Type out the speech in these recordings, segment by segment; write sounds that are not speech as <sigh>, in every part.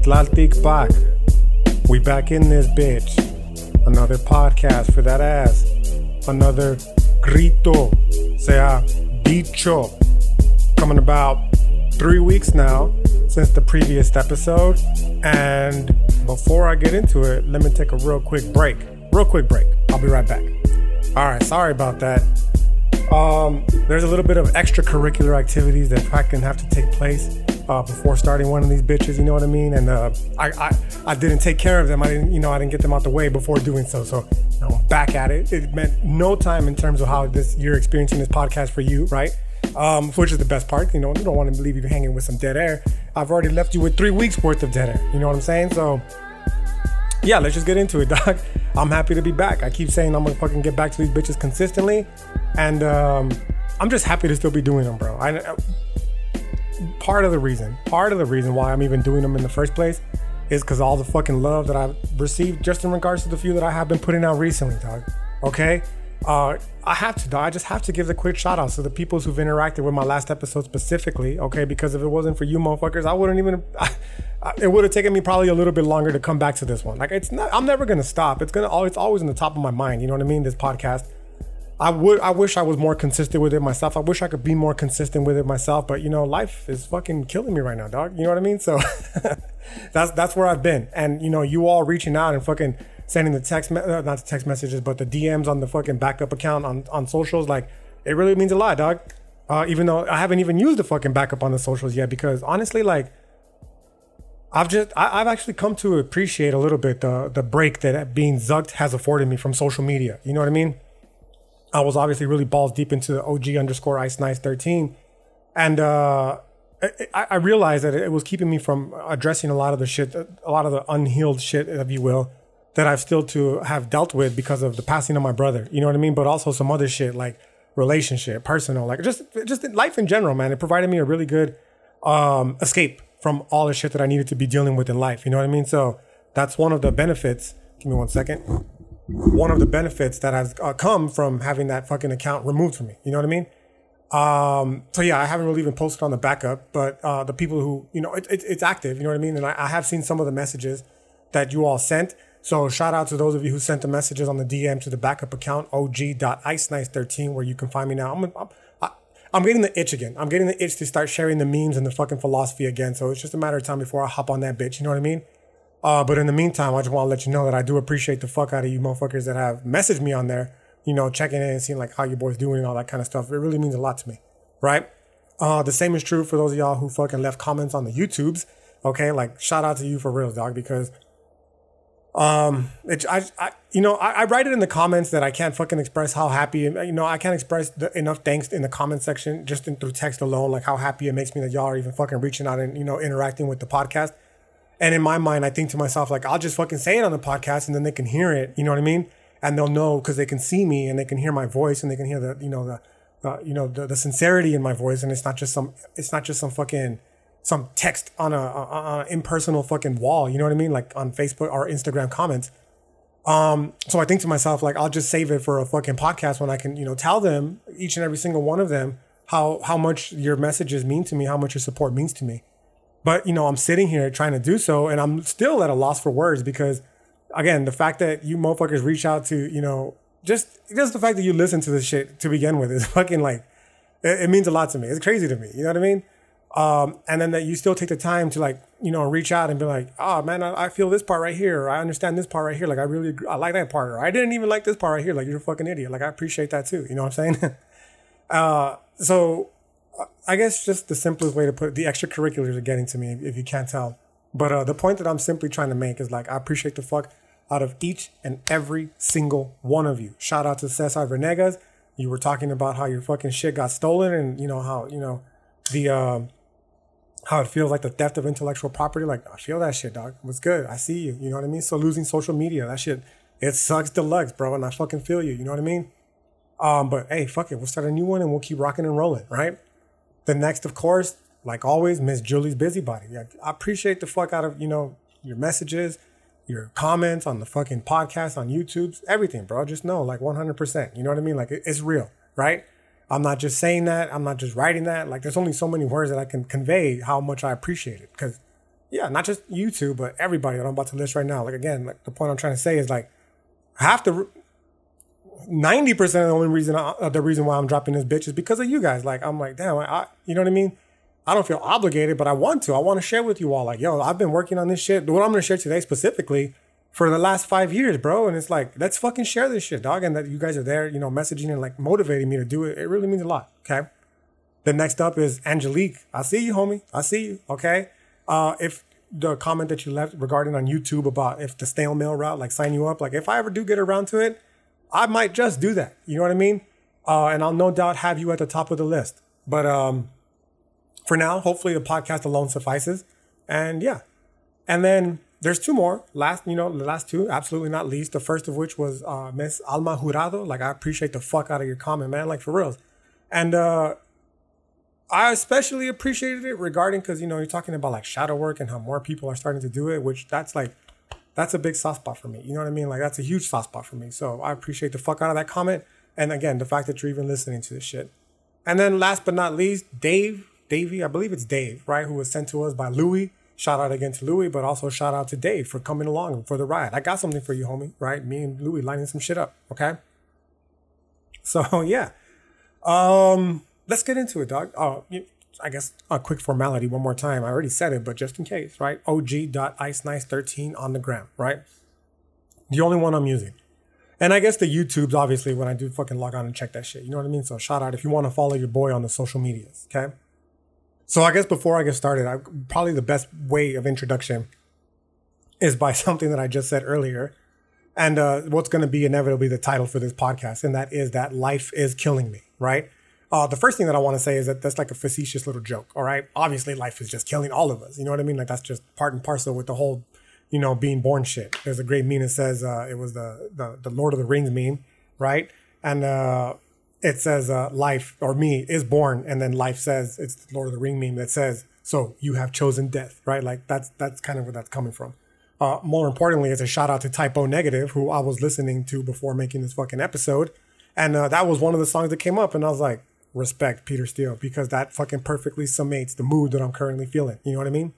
Biali Tlaltik back. We back in this bitch. Another podcast for that ass. Another grito, sea dicho. Coming about three weeks now since the previous episode. And before I get into it, let me take a real quick break. Real quick break. I'll be right back. All right, sorry about that. Um, there's a little bit of extracurricular activities that fucking have to take place uh, before starting one of these bitches. You know what I mean? And uh, I, I, I didn't take care of them. I didn't, you know, I didn't get them out the way before doing so. So you know, I'm back at it. It meant no time in terms of how this you're experiencing this podcast for you, right? Um, which is the best part. You know, you don't want to leave you hanging with some dead air. I've already left you with three weeks worth of dead air. You know what I'm saying? So yeah, let's just get into it, <laughs> doc. I'm happy to be back. I keep saying I'm gonna fucking get back to these bitches consistently, and um, I'm just happy to still be doing them, bro. I, part of the reason, part of the reason why I'm even doing them in the first place is because all the fucking love that I've received just in regards to the few that I have been putting out recently, dog. Okay, uh, I have to, dog. I just have to give the quick shout out to the people who've interacted with my last episode specifically, okay? Because if it wasn't for you motherfuckers, I wouldn't even. <laughs> I, it would have taken me probably a little bit longer to come back to this one. Like it's not. I'm never gonna stop. It's gonna. It's always in the top of my mind. You know what I mean? This podcast. I would. I wish I was more consistent with it myself. I wish I could be more consistent with it myself. But you know, life is fucking killing me right now, dog. You know what I mean? So <laughs> that's that's where I've been. And you know, you all reaching out and fucking sending the text, me- uh, not the text messages, but the DMs on the fucking backup account on on socials. Like it really means a lot, dog. Uh, even though I haven't even used the fucking backup on the socials yet, because honestly, like I've just I, have actually come to appreciate a little bit the the break that being zucked has afforded me from social media. You know what I mean? I was obviously really balls deep into the OG underscore ice nice 13. And uh I, I realized that it was keeping me from addressing a lot of the shit, a lot of the unhealed shit, if you will, that I've still to have dealt with because of the passing of my brother. You know what I mean? But also some other shit like relationship, personal, like just just life in general, man. It provided me a really good um escape from all the shit that I needed to be dealing with in life. You know what I mean? So that's one of the benefits. Give me one second. One of the benefits that has uh, come from having that fucking account removed from me. You know what I mean? Um, so yeah, I haven't really even posted on the backup, but uh, the people who, you know, it, it, it's active. You know what I mean? And I, I have seen some of the messages that you all sent. So shout out to those of you who sent the messages on the DM to the backup account og.icenice13 where you can find me now. I'm, I'm I'm getting the itch again. I'm getting the itch to start sharing the memes and the fucking philosophy again. So it's just a matter of time before I hop on that bitch. You know what I mean? Uh, but in the meantime, I just want to let you know that I do appreciate the fuck out of you motherfuckers that have messaged me on there. You know, checking in and seeing like how your boys doing and all that kind of stuff. It really means a lot to me, right? Uh, the same is true for those of y'all who fucking left comments on the YouTubes. Okay, like shout out to you for real, dog, because um, it, I, I, you know, I, I, write it in the comments that I can't fucking express how happy, you know, I can't express the, enough thanks in the comment section just in, through text alone, like how happy it makes me that y'all are even fucking reaching out and, you know, interacting with the podcast. And in my mind, I think to myself, like, I'll just fucking say it on the podcast and then they can hear it, you know what I mean? And they'll know because they can see me and they can hear my voice and they can hear the, you know, the, uh, you know, the, the sincerity in my voice. And it's not just some, it's not just some fucking, some text on a, an impersonal fucking wall. You know what I mean? Like on Facebook or Instagram comments. Um, so I think to myself, like, I'll just save it for a fucking podcast when I can, you know, tell them each and every single one of them how how much your messages mean to me, how much your support means to me. But you know, I'm sitting here trying to do so, and I'm still at a loss for words because, again, the fact that you motherfuckers reach out to, you know, just just the fact that you listen to this shit to begin with is <laughs> fucking like, it, it means a lot to me. It's crazy to me. You know what I mean? Um, and then that you still take the time to like, you know, reach out and be like, oh man, I, I, feel this part right here. Or I understand this part right here. Like I really, I like that part. Or I didn't even like this part right here. Like you're a fucking idiot. Like I appreciate that too. You know what I'm saying? <laughs> uh, so I guess just the simplest way to put it, the extracurriculars are getting to me if you can't tell. But uh, the point that I'm simply trying to make is like, I appreciate the fuck out of each and every single one of you. Shout out to Cesar Venegas. You were talking about how your fucking shit got stolen and you know how, you know, the, um, how it feels like the theft of intellectual property. Like, I feel that shit, dog. What's good? I see you. You know what I mean? So losing social media, that shit, it sucks deluxe, bro. And I fucking feel you. You know what I mean? Um, but hey, fuck it. We'll start a new one and we'll keep rocking and rolling, right? The next, of course, like always, Miss Julie's busybody. I appreciate the fuck out of, you know, your messages, your comments on the fucking podcast, on YouTube, everything, bro. Just know, like 100%. You know what I mean? Like, it's real, right? I'm not just saying that. I'm not just writing that. Like, there's only so many words that I can convey how much I appreciate it. Because, yeah, not just you two, but everybody that I'm about to list right now. Like, again, like the point I'm trying to say is like, I half the, 90% of the only reason, I, the reason why I'm dropping this bitch is because of you guys. Like, I'm like, damn, I, you know what I mean? I don't feel obligated, but I want to. I want to share with you all. Like, yo, I've been working on this shit. What I'm to share today specifically for the last five years, bro. And it's like, let's fucking share this shit, dog. And that you guys are there, you know, messaging and like motivating me to do it. It really means a lot. Okay. The next up is Angelique. I see you, homie. I see you. Okay. Uh, if the comment that you left regarding on YouTube about if the snail mail route, like sign you up, like if I ever do get around to it, I might just do that. You know what I mean? Uh, and I'll no doubt have you at the top of the list. But um, for now, hopefully the podcast alone suffices. And yeah. And then there's two more. Last, you know, the last two, absolutely not least. The first of which was uh, Miss Alma Jurado. Like, I appreciate the fuck out of your comment, man. Like, for reals. And uh, I especially appreciated it regarding because, you know, you're talking about like shadow work and how more people are starting to do it, which that's like, that's a big soft spot for me. You know what I mean? Like, that's a huge soft spot for me. So I appreciate the fuck out of that comment. And again, the fact that you're even listening to this shit. And then last but not least, Dave, Davey, I believe it's Dave, right? Who was sent to us by Louis Shout out again to Louis, but also shout out to Dave for coming along for the ride. I got something for you, homie, right? Me and Louis lining some shit up, okay? So <laughs> yeah. Um, let's get into it, dog. Oh, I guess a quick formality one more time. I already said it, but just in case, right? og.icenice13 on the gram, right? The only one I'm using. And I guess the YouTube's obviously when I do fucking log on and check that shit. You know what I mean? So shout out if you want to follow your boy on the social medias, okay? So I guess before I get started, I, probably the best way of introduction is by <laughs> something that I just said earlier, and uh, what's going to be inevitably the title for this podcast, and that is that life is killing me. Right. Uh, the first thing that I want to say is that that's like a facetious little joke. All right. Obviously, life is just killing all of us. You know what I mean? Like that's just part and parcel with the whole, you know, being born shit. There's a great meme that says uh, it was the, the the Lord of the Rings meme, right? And uh, it says uh, life or me is born, and then life says it's the Lord of the Ring meme that says so you have chosen death, right? Like that's that's kind of where that's coming from. Uh, more importantly, it's a shout out to Type O Negative, who I was listening to before making this fucking episode, and uh, that was one of the songs that came up, and I was like, respect Peter Steele because that fucking perfectly summates the mood that I'm currently feeling. You know what I mean?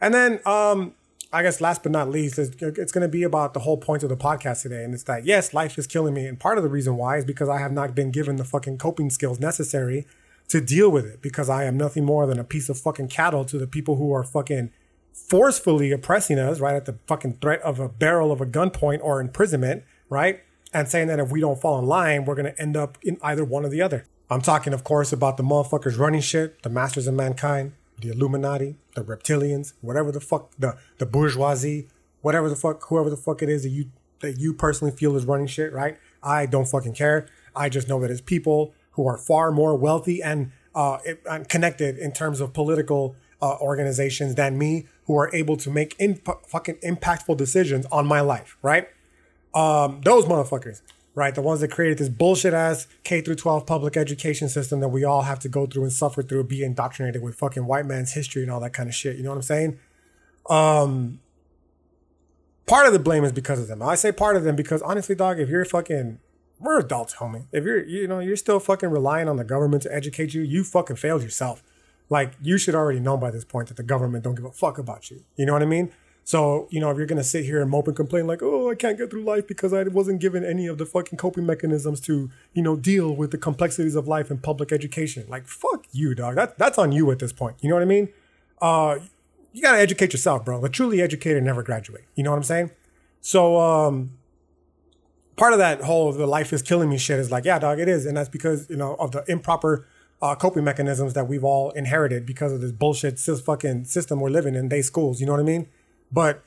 And then um, I guess last but not least, it's, it's going to be about the whole point of the podcast today. And it's that, yes, life is killing me. And part of the reason why is because I have not been given the fucking coping skills necessary to deal with it because I am nothing more than a piece of fucking cattle to the people who are fucking forcefully oppressing us, right? At the fucking threat of a barrel of a gunpoint or imprisonment, right? And saying that if we don't fall in line, we're going to end up in either one or the other. I'm talking, of course, about the motherfuckers running shit, the masters of mankind, the Illuminati, the reptilians, whatever the fuck, the the bourgeoisie, whatever the fuck, whoever the fuck it is that you that you personally feel is running shit, right? I don't fucking care. I just know that it's people who are far more wealthy and uh, and connected in terms of political uh, organizations than me, who are able to make in, fucking impactful decisions on my life, right? Um, those motherfuckers right? The ones that created this bullshit ass K through 12 public education system that we all have to go through and suffer through, be indoctrinated with fucking white man's history and all that kind of shit. You know what I'm saying? Um, part of the blame is because of them. I say part of them because honestly, dog, if you're fucking, we're adults, homie. If you're, you know, you're still fucking relying on the government to educate you, you fucking failed yourself. Like you should already know by this point that the government don't give a fuck about you. You know what I mean? So, you know, if you're going to sit here and mope and complain like, oh, I can't get through life because I wasn't given any of the fucking coping mechanisms to, you know, deal with the complexities of life and public education. Like, fuck you, dog. That, that's on you at this point. You know what I mean? Uh, you got to educate yourself, bro. A truly educated never graduate. You know what I'm saying? So, um, part of that whole the life is killing me shit is like, yeah, dog, it is. And that's because, you know, of the improper uh, coping mechanisms that we've all inherited because of this bullshit fucking system we're living in, day schools. You know what I mean? But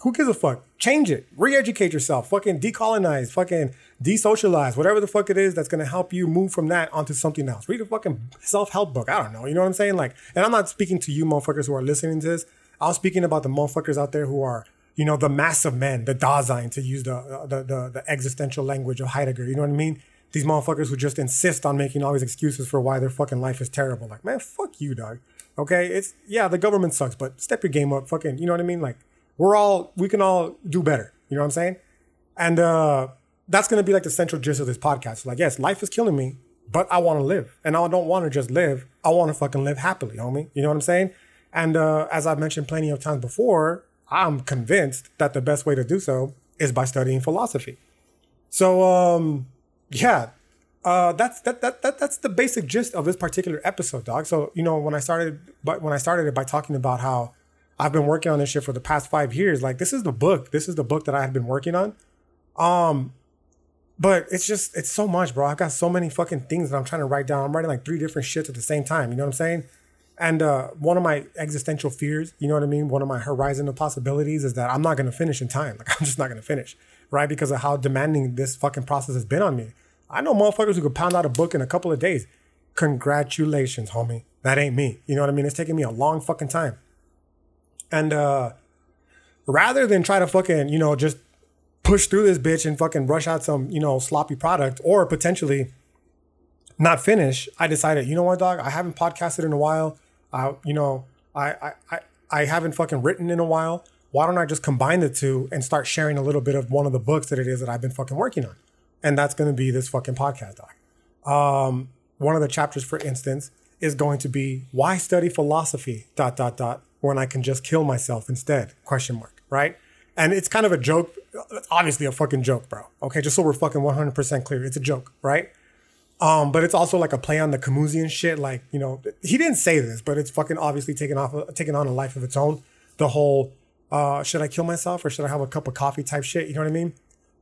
who gives a fuck? Change it. Re-educate yourself. Fucking decolonize. Fucking desocialize. Whatever the fuck it is that's gonna help you move from that onto something else. Read a fucking self-help book. I don't know. You know what I'm saying? Like, and I'm not speaking to you motherfuckers who are listening to this. I'm speaking about the motherfuckers out there who are, you know, the mass of men, the Dasein, to use the, uh, the the the existential language of Heidegger. You know what I mean? These motherfuckers who just insist on making all these excuses for why their fucking life is terrible. Like, man, fuck you, dog. Okay, it's yeah, the government sucks, but step your game up. Fucking, you know what I mean? Like, we're all we can all do better. You know what I'm saying? And uh, that's gonna be like the central gist of this podcast. Like, yes, life is killing me, but I want to live, and I don't want to just live. I want to fucking live happily, homie. You know what I'm saying? And uh, as I've mentioned plenty of times before, I'm convinced that the best way to do so is by studying philosophy. So, um, yeah, uh, that's that, that that that's the basic gist of this particular episode, dog. So you know when I started, but when I started it by talking about how I've been working on this shit for the past five years, like this is the book, this is the book that I had been working on. Um, but it's just it's so much, bro. I've got so many fucking things that I'm trying to write down. I'm writing like three different shits at the same time. You know what I'm saying? And uh, one of my existential fears, you know what I mean? One of my horizon of possibilities is that I'm not gonna finish in time. Like <laughs> I'm just not gonna finish, right? Because of how demanding this fucking process has been on me. I know motherfuckers who could pound out a book in a couple of days. Congratulations, homie. That ain't me. You know what I mean? It's taking me a long fucking time. And uh rather than try to fucking, you know, just push through this bitch and fucking rush out some, you know, sloppy product or potentially not finish, I decided, you know what, dog? I haven't podcasted in a while. I, you know, I, I I I haven't fucking written in a while. Why don't I just combine the two and start sharing a little bit of one of the books that it is that I've been fucking working on? And that's going to be this fucking podcast doc. Um, one of the chapters, for instance, is going to be why study philosophy dot dot dot when I can just kill myself instead question mark right? And it's kind of a joke obviously a fucking joke bro. Okay just so we're fucking 100% clear it's a joke right? Um, but it's also like a play on the Camusian shit like you know he didn't say this but it's fucking obviously taking off taking on a life of its own. The whole uh, should I kill myself or should I have a cup of coffee type shit you know what I mean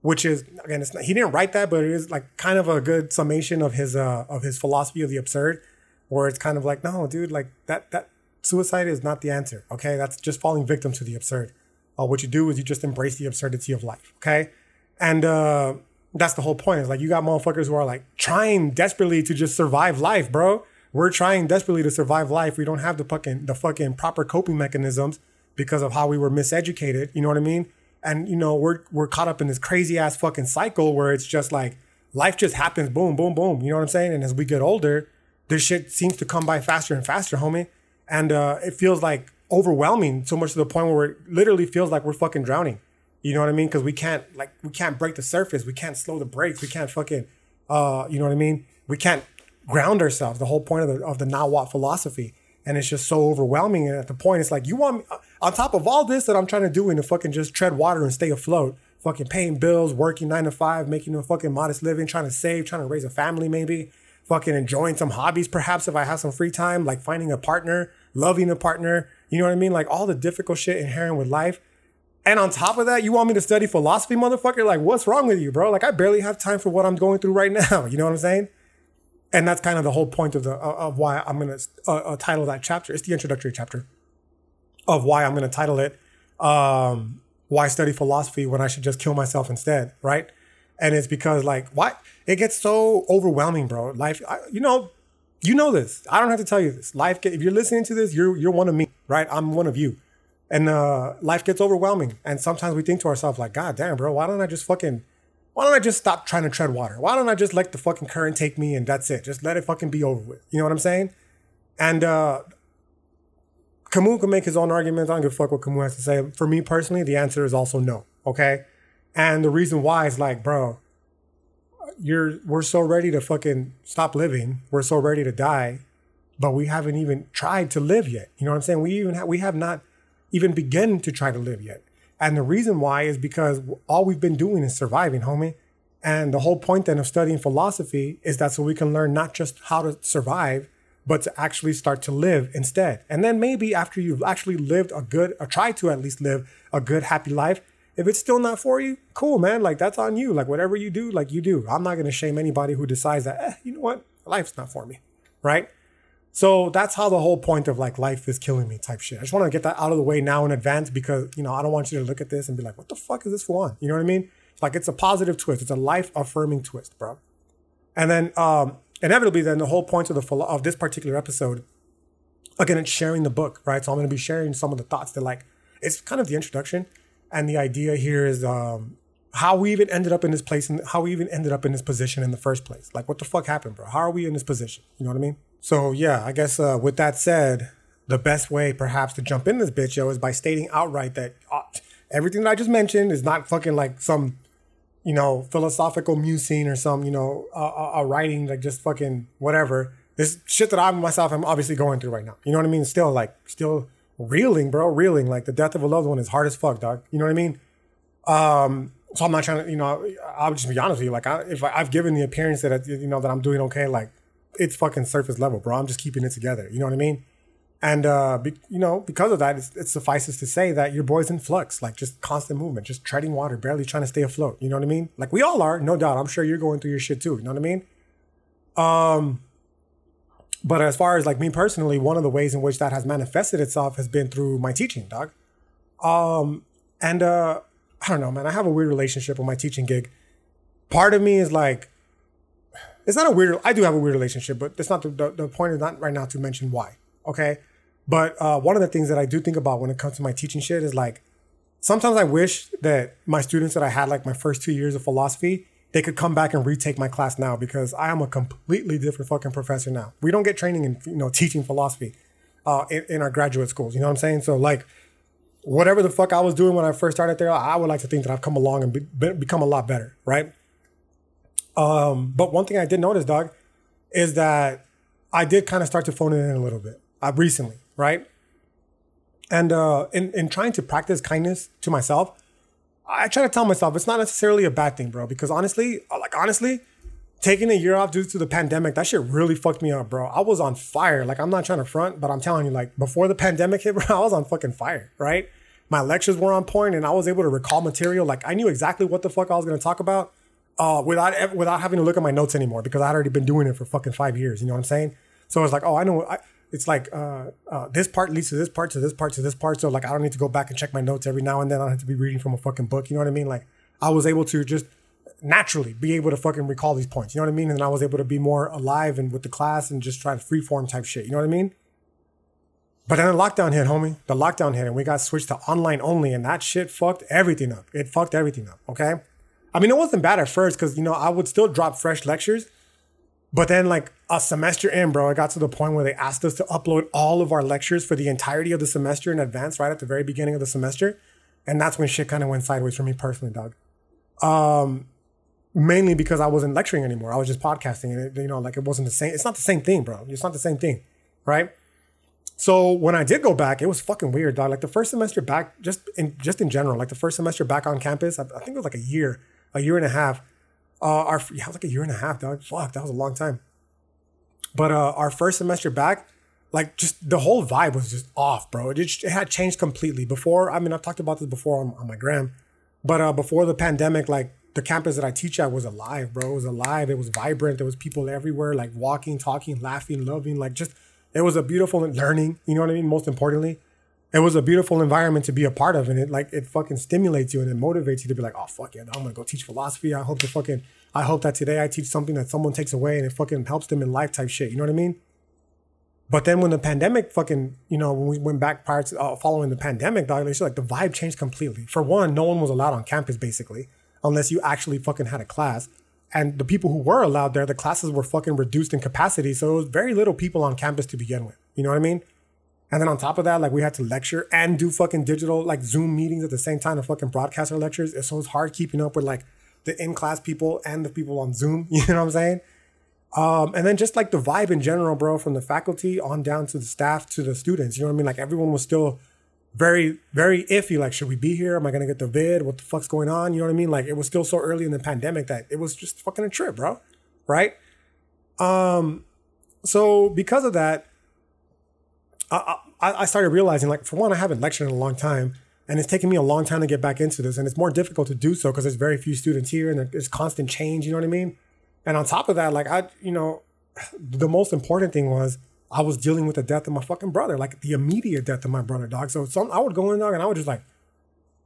which is again, it's not, he didn't write that, but it is like kind of a good summation of his uh of his philosophy of the absurd, where it's kind of like, no, dude, like that that suicide is not the answer. Okay, that's just falling victim to the absurd. Uh, what you do is you just embrace the absurdity of life. Okay, and uh, that's the whole point. Is like you got motherfuckers who are like trying desperately to just survive life, bro. We're trying desperately to survive life. We don't have the fucking the fucking proper coping mechanisms because of how we were miseducated. You know what I mean? And you know we're we're caught up in this crazy ass fucking cycle where it's just like life just happens boom boom boom. You know what i'm saying? And as we get older this shit seems to come by faster and faster homie. And uh, it feels like overwhelming so much to the point where it literally feels like we're fucking drowning. You know what i mean? Because we can't like we can't break the surface. We can't slow the brakes. We can't fucking uh you know what i mean? We can't ground ourselves. The whole point of the of the nawat philosophy and it's just so overwhelming. And at the point, it's like you want me uh, on top of all this that I'm trying to do and to fucking just tread water and stay afloat, fucking paying bills, working nine to five, making a fucking modest living, trying to save, trying to raise a family, maybe fucking enjoying some hobbies, perhaps if I have some free time, like finding a partner, loving a partner. You know what I mean? Like all the difficult shit inherent with life. And on top of that, you want me to study philosophy, motherfucker? Like, what's wrong with you, bro? Like, I barely have time for what I'm going through right <laughs> now. You know what I'm saying? And that's kind of the whole point of the of why I'm going to uh, uh, title that chapter. It's the introductory chapter of why I'm going to title it um, "Why Study Philosophy When I Should Just Kill Myself Instead." Right? And it's because like why it gets so overwhelming, bro. Life, I, you know, you know this. I don't have to tell you this. Life, get, if you're listening to this, you're you're one of me, right? I'm one of you. And uh, life gets overwhelming, and sometimes we think to ourselves like, "God damn, bro, why don't I just fucking why don't I just stop trying to tread water? Why don't I just let the fucking current take me and that's it? Just let it fucking be over with. You know what I'm saying? And uh Camus can make his own arguments. I don't give a fuck what Camus has to say. For me personally, the answer is also no. Okay. And the reason why is like, bro, you're we're so ready to fucking stop living. We're so ready to die, but we haven't even tried to live yet. You know what I'm saying? We even ha- we have not even begun to try to live yet. And the reason why is because all we've been doing is surviving, homie. And the whole point then of studying philosophy is that so we can learn not just how to survive, but to actually start to live instead. And then maybe after you've actually lived a good, or tried to at least live a good, happy life, if it's still not for you, cool, man. Like that's on you. Like whatever you do, like you do. I'm not gonna shame anybody who decides that, eh, you know what, life's not for me, right? So that's how the whole point of like life is killing me type shit. I just want to get that out of the way now in advance because you know I don't want you to look at this and be like, what the fuck is this for? On? You know what I mean? Like it's a positive twist. It's a life affirming twist, bro. And then um, inevitably, then the whole point of the of this particular episode, again, it's sharing the book, right? So I'm going to be sharing some of the thoughts that like it's kind of the introduction, and the idea here is um, how we even ended up in this place and how we even ended up in this position in the first place. Like, what the fuck happened, bro? How are we in this position? You know what I mean? So yeah, I guess uh, with that said, the best way perhaps to jump in this bitch yo is by stating outright that uh, everything that I just mentioned is not fucking like some you know, philosophical musing or some, you know, a, writing like just fucking whatever. This shit that I myself am obviously going through right now. You know what I mean? Still like still reeling, bro, reeling. Like the death of a loved one is hard as fuck, dog. You know what I mean? Um, so I'm not trying to, you know, I'll just be honest with you. Like, I, if I, have given the appearance that you know that I'm doing okay, like it's fucking surface level, bro. I'm just keeping it together. You know what I mean? And uh, be, you know, because of that, it suffices to say that your boy's in flux, like just constant movement, just treading water, barely trying to stay afloat. You know what I mean? Like we all are, no doubt. I'm sure you're going through your shit too. You know what I mean? Um, but as far as like me personally, one of the ways in which that has manifested itself has been through my teaching, dog. Um, and uh, I don't know, man. I have a weird relationship with my teaching gig. Part of me is like, it's not a weird. I do have a weird relationship, but that's not the, the, the point. Is not right now to mention why. Okay, but uh, one of the things that I do think about when it comes to my teaching shit is like, sometimes I wish that my students that I had like my first two years of philosophy they could come back and retake my class now because I am a completely different fucking professor now. We don't get training in you know teaching philosophy uh, in, in our graduate schools. You know what I'm saying? So like whatever the fuck I was doing when I first started there, I would like to think that I've come along and be, become a lot better, right? Um, but one thing I did notice, dog, is that I did kind of start to phone it in a little bit uh, recently, right? And uh, in in trying to practice kindness to myself, I try to tell myself it's not necessarily a bad thing, bro. Because honestly, like honestly, taking a year off due to the pandemic, that shit really fucked me up, bro. I was on fire. Like I'm not trying to front, but I'm telling you, like before the pandemic hit, <laughs> bro, I was on fucking fire, right? My lectures were on point, and I was able to recall material. Like I knew exactly what the fuck I was gonna talk about, uh, without without having to look at my notes anymore because I'd already been doing it for fucking five years. You know what I'm saying? So it's like, oh, I know. I, it's like uh, uh, this part leads to this part to this part to this part. So like I don't need to go back and check my notes every now and then. I don't have to be reading from a fucking book. You know what I mean? Like I was able to just naturally be able to fucking recall these points. You know what I mean? And I was able to be more alive and with the class and just try to freeform type shit. You know what I mean? But then the lockdown hit, homie. The lockdown hit, and we got switched to online only, and that shit fucked everything up. It fucked everything up. Okay. I mean, it wasn't bad at first because you know I would still drop fresh lectures but then, like a semester in, bro, I got to the point where they asked us to upload all of our lectures for the entirety of the semester in advance, right at the very beginning of the semester. And that's when shit kind of went sideways for me personally, dog. Um, mainly because I wasn't lecturing anymore. I was just podcasting, and it, you know, like it wasn't the same. It's not the same thing, bro. It's not the same thing, right? So when I did go back, it was fucking weird, dog. Like the first semester back, just in just in general, like the first semester back on campus, I, I think it was like a year, a year and a half uh, our yeah, like a year and a half, dog. Fuck, that was a long time. But uh, our first semester back, like just the whole vibe was just off, bro. It, just, it had changed completely. Before, I mean, I've talked about this before on, on my gram, but uh, before the pandemic, like the campus that I teach at was alive, bro. It was alive. It was vibrant. There was people everywhere, like walking, talking, laughing, loving, like just it was a beautiful learning. You know what I mean? Most importantly, it was a beautiful environment to be a part of, and it like it fucking stimulates you and it motivates you to be like, oh fuck yeah, I'm gonna go teach philosophy. I hope to fucking, I hope that today I teach something that someone takes away and it fucking helps them in life type shit. You know what I mean? But then when the pandemic fucking, you know, when we went back prior to uh, following the pandemic, like the vibe changed completely. For one, no one was allowed on campus basically, unless you actually fucking had a class. And the people who were allowed there, the classes were fucking reduced in capacity, so it was very little people on campus to begin with. You know what I mean? And then on top of that, like we had to lecture and do fucking digital like Zoom meetings at the same time to fucking broadcast our lectures. It's so it's hard keeping up with like the in-class people and the people on Zoom. <laughs> You know what I'm saying? Um, and then just like the vibe in general, bro, from the faculty on down to the staff to the students. You know what I mean? Like everyone was still very, very iffy. Like, should we be here? Am I gonna get the vid? What the fuck's going on? You know what I mean? Like it was still so early in the pandemic that it was just fucking a trip, bro. Right? Um, so because of that, I, I started realizing, like, for one, I haven't lectured in a long time, and it's taken me a long time to get back into this, and it's more difficult to do so because there's very few students here, and there's constant change. You know what I mean? And on top of that, like, I, you know, <sighs> the most important thing was I was dealing with the death of my fucking brother, like the immediate death of my brother, dog. So some, I would go in, dog, and I would just like,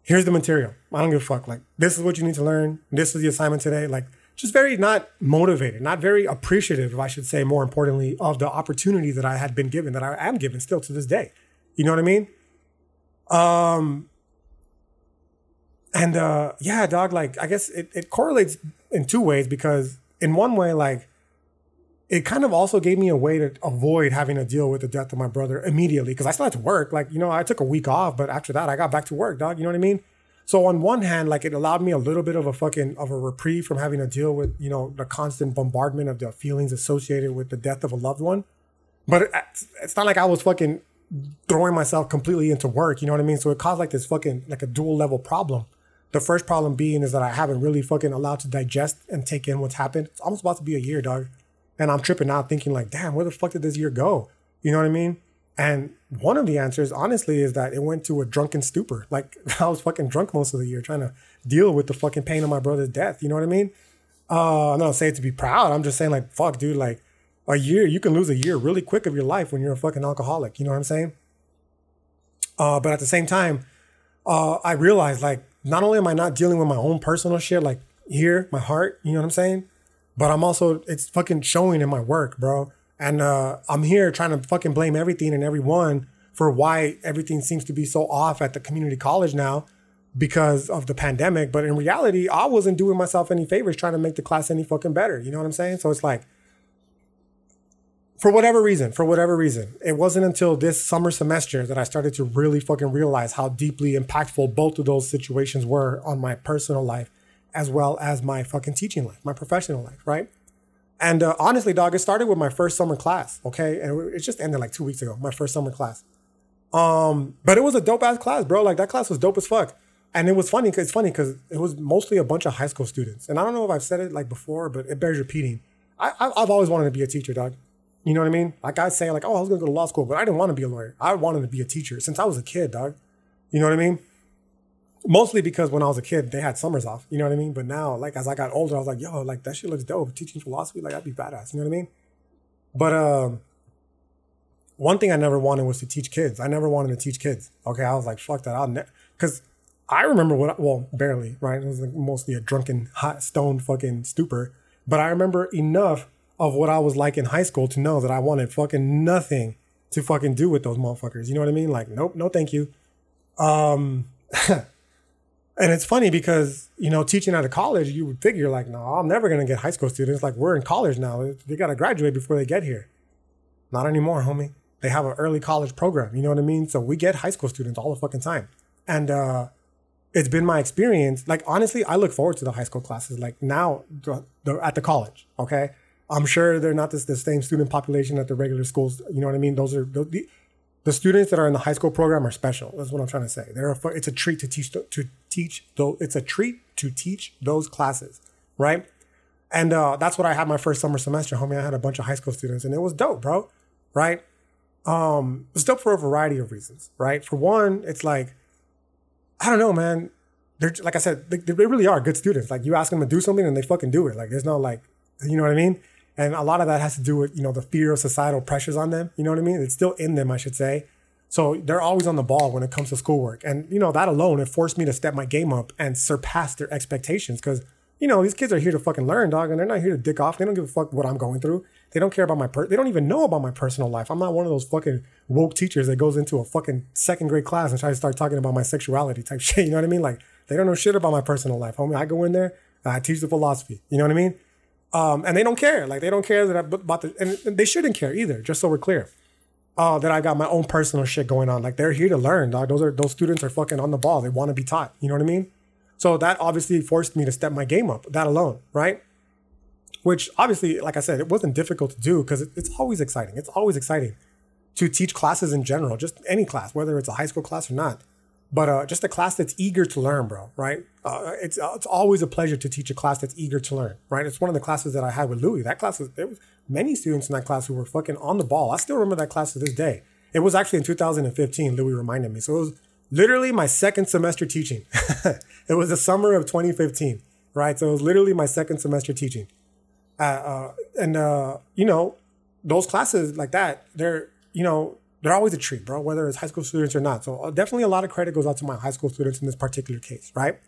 here's the material. I don't give a fuck. Like, this is what you need to learn. This is the assignment today. Like, just very not motivated, not very appreciative, I should say, more importantly, of the opportunity that I had been given, that I am given still to this day. You know what I mean? Um, and uh, yeah, dog, like, I guess it, it correlates in two ways because, in one way, like, it kind of also gave me a way to avoid having to deal with the death of my brother immediately because I still had to work. Like, you know, I took a week off, but after that, I got back to work, dog. You know what I mean? So on one hand, like it allowed me a little bit of a fucking of a reprieve from having to deal with you know the constant bombardment of the feelings associated with the death of a loved one. But it, it's not like I was fucking throwing myself completely into work. You know what I mean? So it caused like this fucking like a dual level problem. The first problem being is that I haven't really fucking allowed to digest and take in what's happened. It's almost about to be a year, dog. And I'm tripping out thinking like, damn, where the fuck did this year go? You know what I mean? And one of the answers, honestly, is that it went to a drunken stupor. Like <laughs> I was fucking drunk most of the year trying to deal with the fucking pain of my brother's death. You know what I mean? Uh, I'm not saying to be proud. I'm just saying like, fuck, dude, like a year, you can lose a year really quick of your life when you're a fucking alcoholic. You know what I'm saying? Uh, but at the same time, uh, I realized like not only am I not dealing with my own personal shit, like here, my heart, you know what I'm saying? But I'm also, it's fucking showing in my work, bro. And uh, I'm here trying to fucking blame everything and everyone for why everything seems to be so off at the community college now because of the pandemic. But in reality, I wasn't doing myself any favors trying to make the class any fucking better. You know what I'm saying? So it's like, for whatever reason, for whatever reason, it wasn't until this summer semester that I started to really fucking realize how deeply impactful both of those situations were on my personal life as well as my fucking teaching life, my professional life, right? And uh, honestly, dog, it started with my first summer class, okay? And it just ended like two weeks ago, my first summer class. Um, but it was a dope ass class, bro. Like that class was dope as fuck. And it was funny because it's funny because it was mostly a bunch of high school students. And I don't know if I've said it like before, but it bears repeating. I, I've always wanted to be a teacher, dog. You know what I mean? Like I say, like, oh, I was gonna go to law school, but I didn't want to be a lawyer. I wanted to be a teacher since I was a kid, dog. You know what I mean? Mostly because when I was a kid, they had summers off. You know what I mean? But now, like as I got older, I was like, yo, like that shit looks dope. Teaching philosophy, like I'd be badass. You know what I mean? But um, one thing I never wanted was to teach kids. I never wanted to teach kids. Okay, I was like, fuck that. I'll never, because I remember what. Well, barely, right? It was like mostly a drunken, hot, stoned, fucking stupor. But I remember enough of what I was like in high school to know that I wanted fucking nothing to fucking do with those motherfuckers. You know what I mean? Like, nope, no, thank you. Um, <laughs> and it's funny because you know, teaching out of college, you would figure like, no, I'm never gonna get high school students. Like, we're in college now; they gotta graduate before they get here. Not anymore, homie. They have an early college program. You know what I mean? So we get high school students all the fucking time, and uh, it's been my experience. Like, honestly, I look forward to the high school classes. Like now, they're at the college, okay I'm sure they're not the, the same student population at the regular schools. You know what I mean? Those are the, the students that are in the high school program are special. That's what I'm trying to say. They're a, it's a treat to teach to teach though. It's a treat to teach those classes, right? And uh, that's what I had my first summer semester, homie. I had a bunch of high school students, and it was dope, bro. Right? Um, it's dope for a variety of reasons, right? For one, it's like I don't know, man. They're like I said, they, they really are good students. Like you ask them to do something, and they fucking do it. Like there's no like, you know what I mean? And a lot of that has to do with, you know, the fear of societal pressures on them. You know what I mean? It's still in them, I should say. So they're always on the ball when it comes to schoolwork. And, you know, that alone, it forced me to step my game up and surpass their expectations. Cause, you know, these kids are here to fucking learn, dog, and they're not here to dick off. They don't give a fuck what I'm going through. They don't care about my per they don't even know about my personal life. I'm not one of those fucking woke teachers that goes into a fucking second grade class and tries to start talking about my sexuality type <laughs> shit. You know what I mean? Like they don't know shit about my personal life. Homie, I go in there, I teach the philosophy. You know what I mean? Um, and they don't care. Like they don't care that I about the, and they shouldn't care either. Just so we're clear, uh, that I got my own personal shit going on. Like they're here to learn, dog. Those are those students are fucking on the ball. They want to be taught. You know what I mean? So that obviously forced me to step my game up. That alone, right? Which obviously, like I said, it wasn't difficult to do because it, it's always exciting. It's always exciting to teach classes in general, just any class, whether it's a high school class or not but uh, just a class that's eager to learn, bro. Right? Uh, it's uh, it's always a pleasure to teach a class that's eager to learn. Right? It's one of the classes that I had with Louis. That class was there was many students in that class who were fucking on the ball. I still remember that class to this day. It was actually in 2015. Louis reminded me. So it was literally my second semester teaching. <laughs> it was the summer of 2015. Right? So it was literally my second semester teaching. Uh, uh, and uh, you know, those classes like that, they're you know they're always a treat, bro, whether it's high school students or not. So uh, definitely a lot of credit goes out to my high school students in this particular case, right?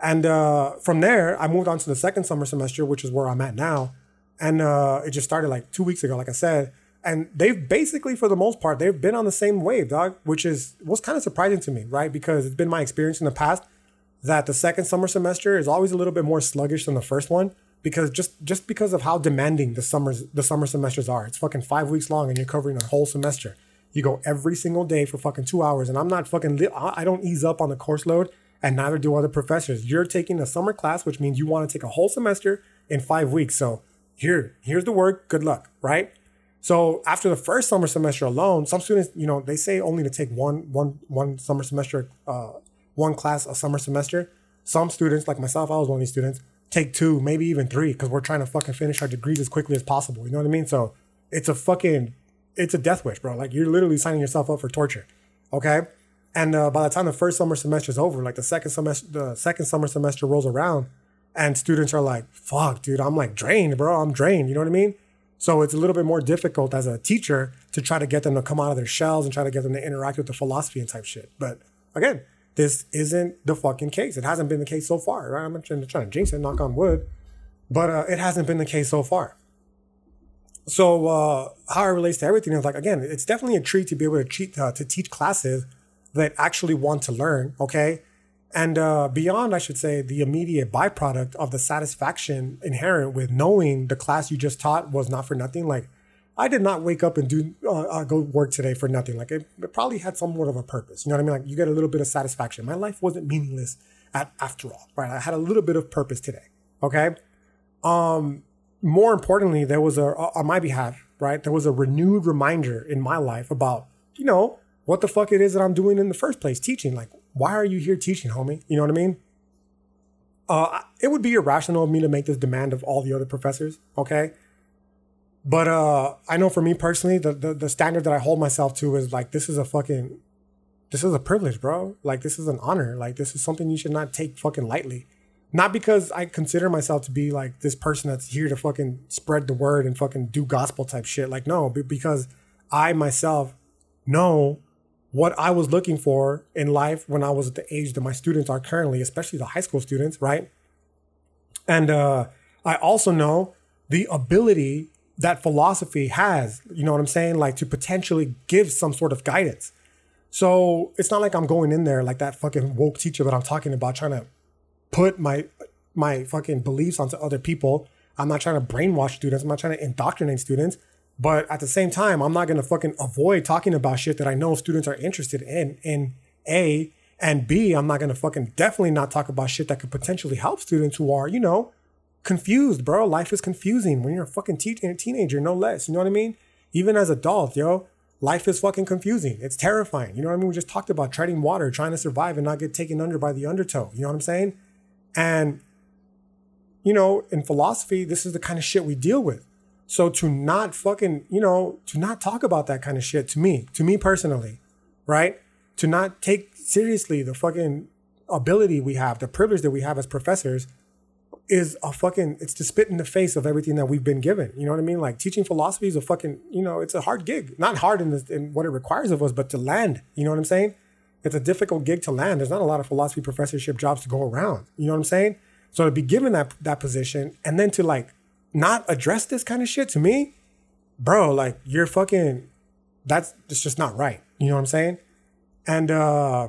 And uh, from there, I moved on to the second summer semester, which is where I'm at now. And uh, it just started like two weeks ago, like I said. And they've basically, for the most part, they've been on the same wave, dog, which is was kind of surprising to me, right? Because it's been my experience in the past that the second summer semester is always a little bit more sluggish than the first one because just just because of how demanding the summers the summer semesters are. It's fucking five weeks long and you're covering a whole semester. You go every single day for fucking two hours, and I'm not fucking. Li- I don't ease up on the course load and neither do other professors. You're taking a summer class, which means you want to take a whole semester in five weeks. So here, here's the work. Good luck, right? So after the first summer semester alone, some students, you know, they say only to take one, one, one summer semester, uh, one class a summer semester. Some students, like myself, I was one of these students, take two, maybe even three, because we're trying to fucking finish our degrees as quickly as possible. You know what I mean? So it's a fucking, it's a death wish, bro. Like you're literally signing yourself up for torture. Okay. And uh, by the time the first summer semester is over, like the second semester, the second summer semester rolls around, and students are like, "Fuck, dude, I'm like drained, bro. I'm drained." You know what I mean? So it's a little bit more difficult as a teacher to try to get them to come out of their shells and try to get them to interact with the philosophy and type shit. But again, this isn't the fucking case. It hasn't been the case so far, right? I'm not trying to, trying to jinx it, knock on wood, but uh, it hasn't been the case so far. So uh, how it relates to everything is like again, it's definitely a treat to be able to, treat, uh, to teach classes that actually want to learn. Okay, and uh, beyond, I should say, the immediate byproduct of the satisfaction inherent with knowing the class you just taught was not for nothing. Like, I did not wake up and do uh, uh, go work today for nothing. Like, it, it, probably had somewhat of a purpose. You know what I mean? Like, you get a little bit of satisfaction. My life wasn't meaningless at after all, right? I had a little bit of purpose today. Okay. Um, more importantly, there was a on my behalf, right? There was a renewed reminder in my life about you know what the fuck it is that I'm doing in the first place, teaching. Like, why are you here teaching, homie? You know what I mean? Uh, it would be irrational of me to make this demand of all the other professors, okay? But uh, I know for me personally, the, the the standard that I hold myself to is like this is a fucking, this is a privilege, bro. Like this is an honor. Like this is something you should not take fucking lightly. Not because I consider myself to be like this person that's here to fucking spread the word and fucking do gospel type shit. Like no, because I myself know what I was looking for in life when I was at the age that my students are currently, especially the high school students, right? And uh, I also know the ability that philosophy has, you know what I'm saying? Like to potentially give some sort of guidance. So it's not like I'm going in there like that fucking woke teacher that I'm talking about, trying to put my my fucking beliefs onto other people. I'm not trying to brainwash students. I'm not trying to indoctrinate students. But at the same time, I'm not gonna fucking avoid talking about shit that I know students are interested in. In A and B, I'm not gonna fucking definitely not talk about shit that could potentially help students who are, you know, confused, bro. Life is confusing when you're a fucking te- teenager, no less. You know what I mean? Even as adults, yo, life is fucking confusing. It's terrifying. You know what I mean? We just talked about treading water, trying to survive and not get taken under by the undertow. You know what I'm saying? And you know, in philosophy, this is the kind of shit we deal with. So to not fucking, you know, to not talk about that kind of shit to me, to me personally, right? To not take seriously the fucking ability we have, the privilege that we have as professors is a fucking it's to spit in the face of everything that we've been given. You know what I mean? Like teaching philosophy is a fucking, you know, it's a hard gig. Not hard in, the, in what it requires of us, but to land. You know what I'm saying? It's a difficult gig to land. There's not a lot of philosophy professorship jobs to go around. You know what I'm saying? So to be given that that position and then to like not address this kind of shit to me, bro, like you're fucking that's it's just not right. You know what I'm saying? And uh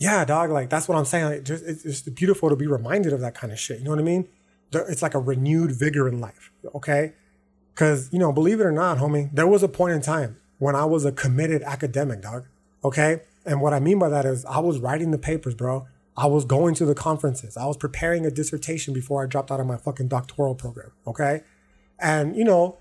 yeah, dog, like that's what I'm saying. Like, just, it's, it's beautiful to be reminded of that kind of shit. You know what I mean? It's like a renewed vigor in life. Okay. Cause, you know, believe it or not, homie, there was a point in time when I was a committed academic, dog. Okay. And what I mean by that is I was writing the papers, bro. I was going to the conferences. I was preparing a dissertation before I dropped out of my fucking doctoral program. Okay. And, you know,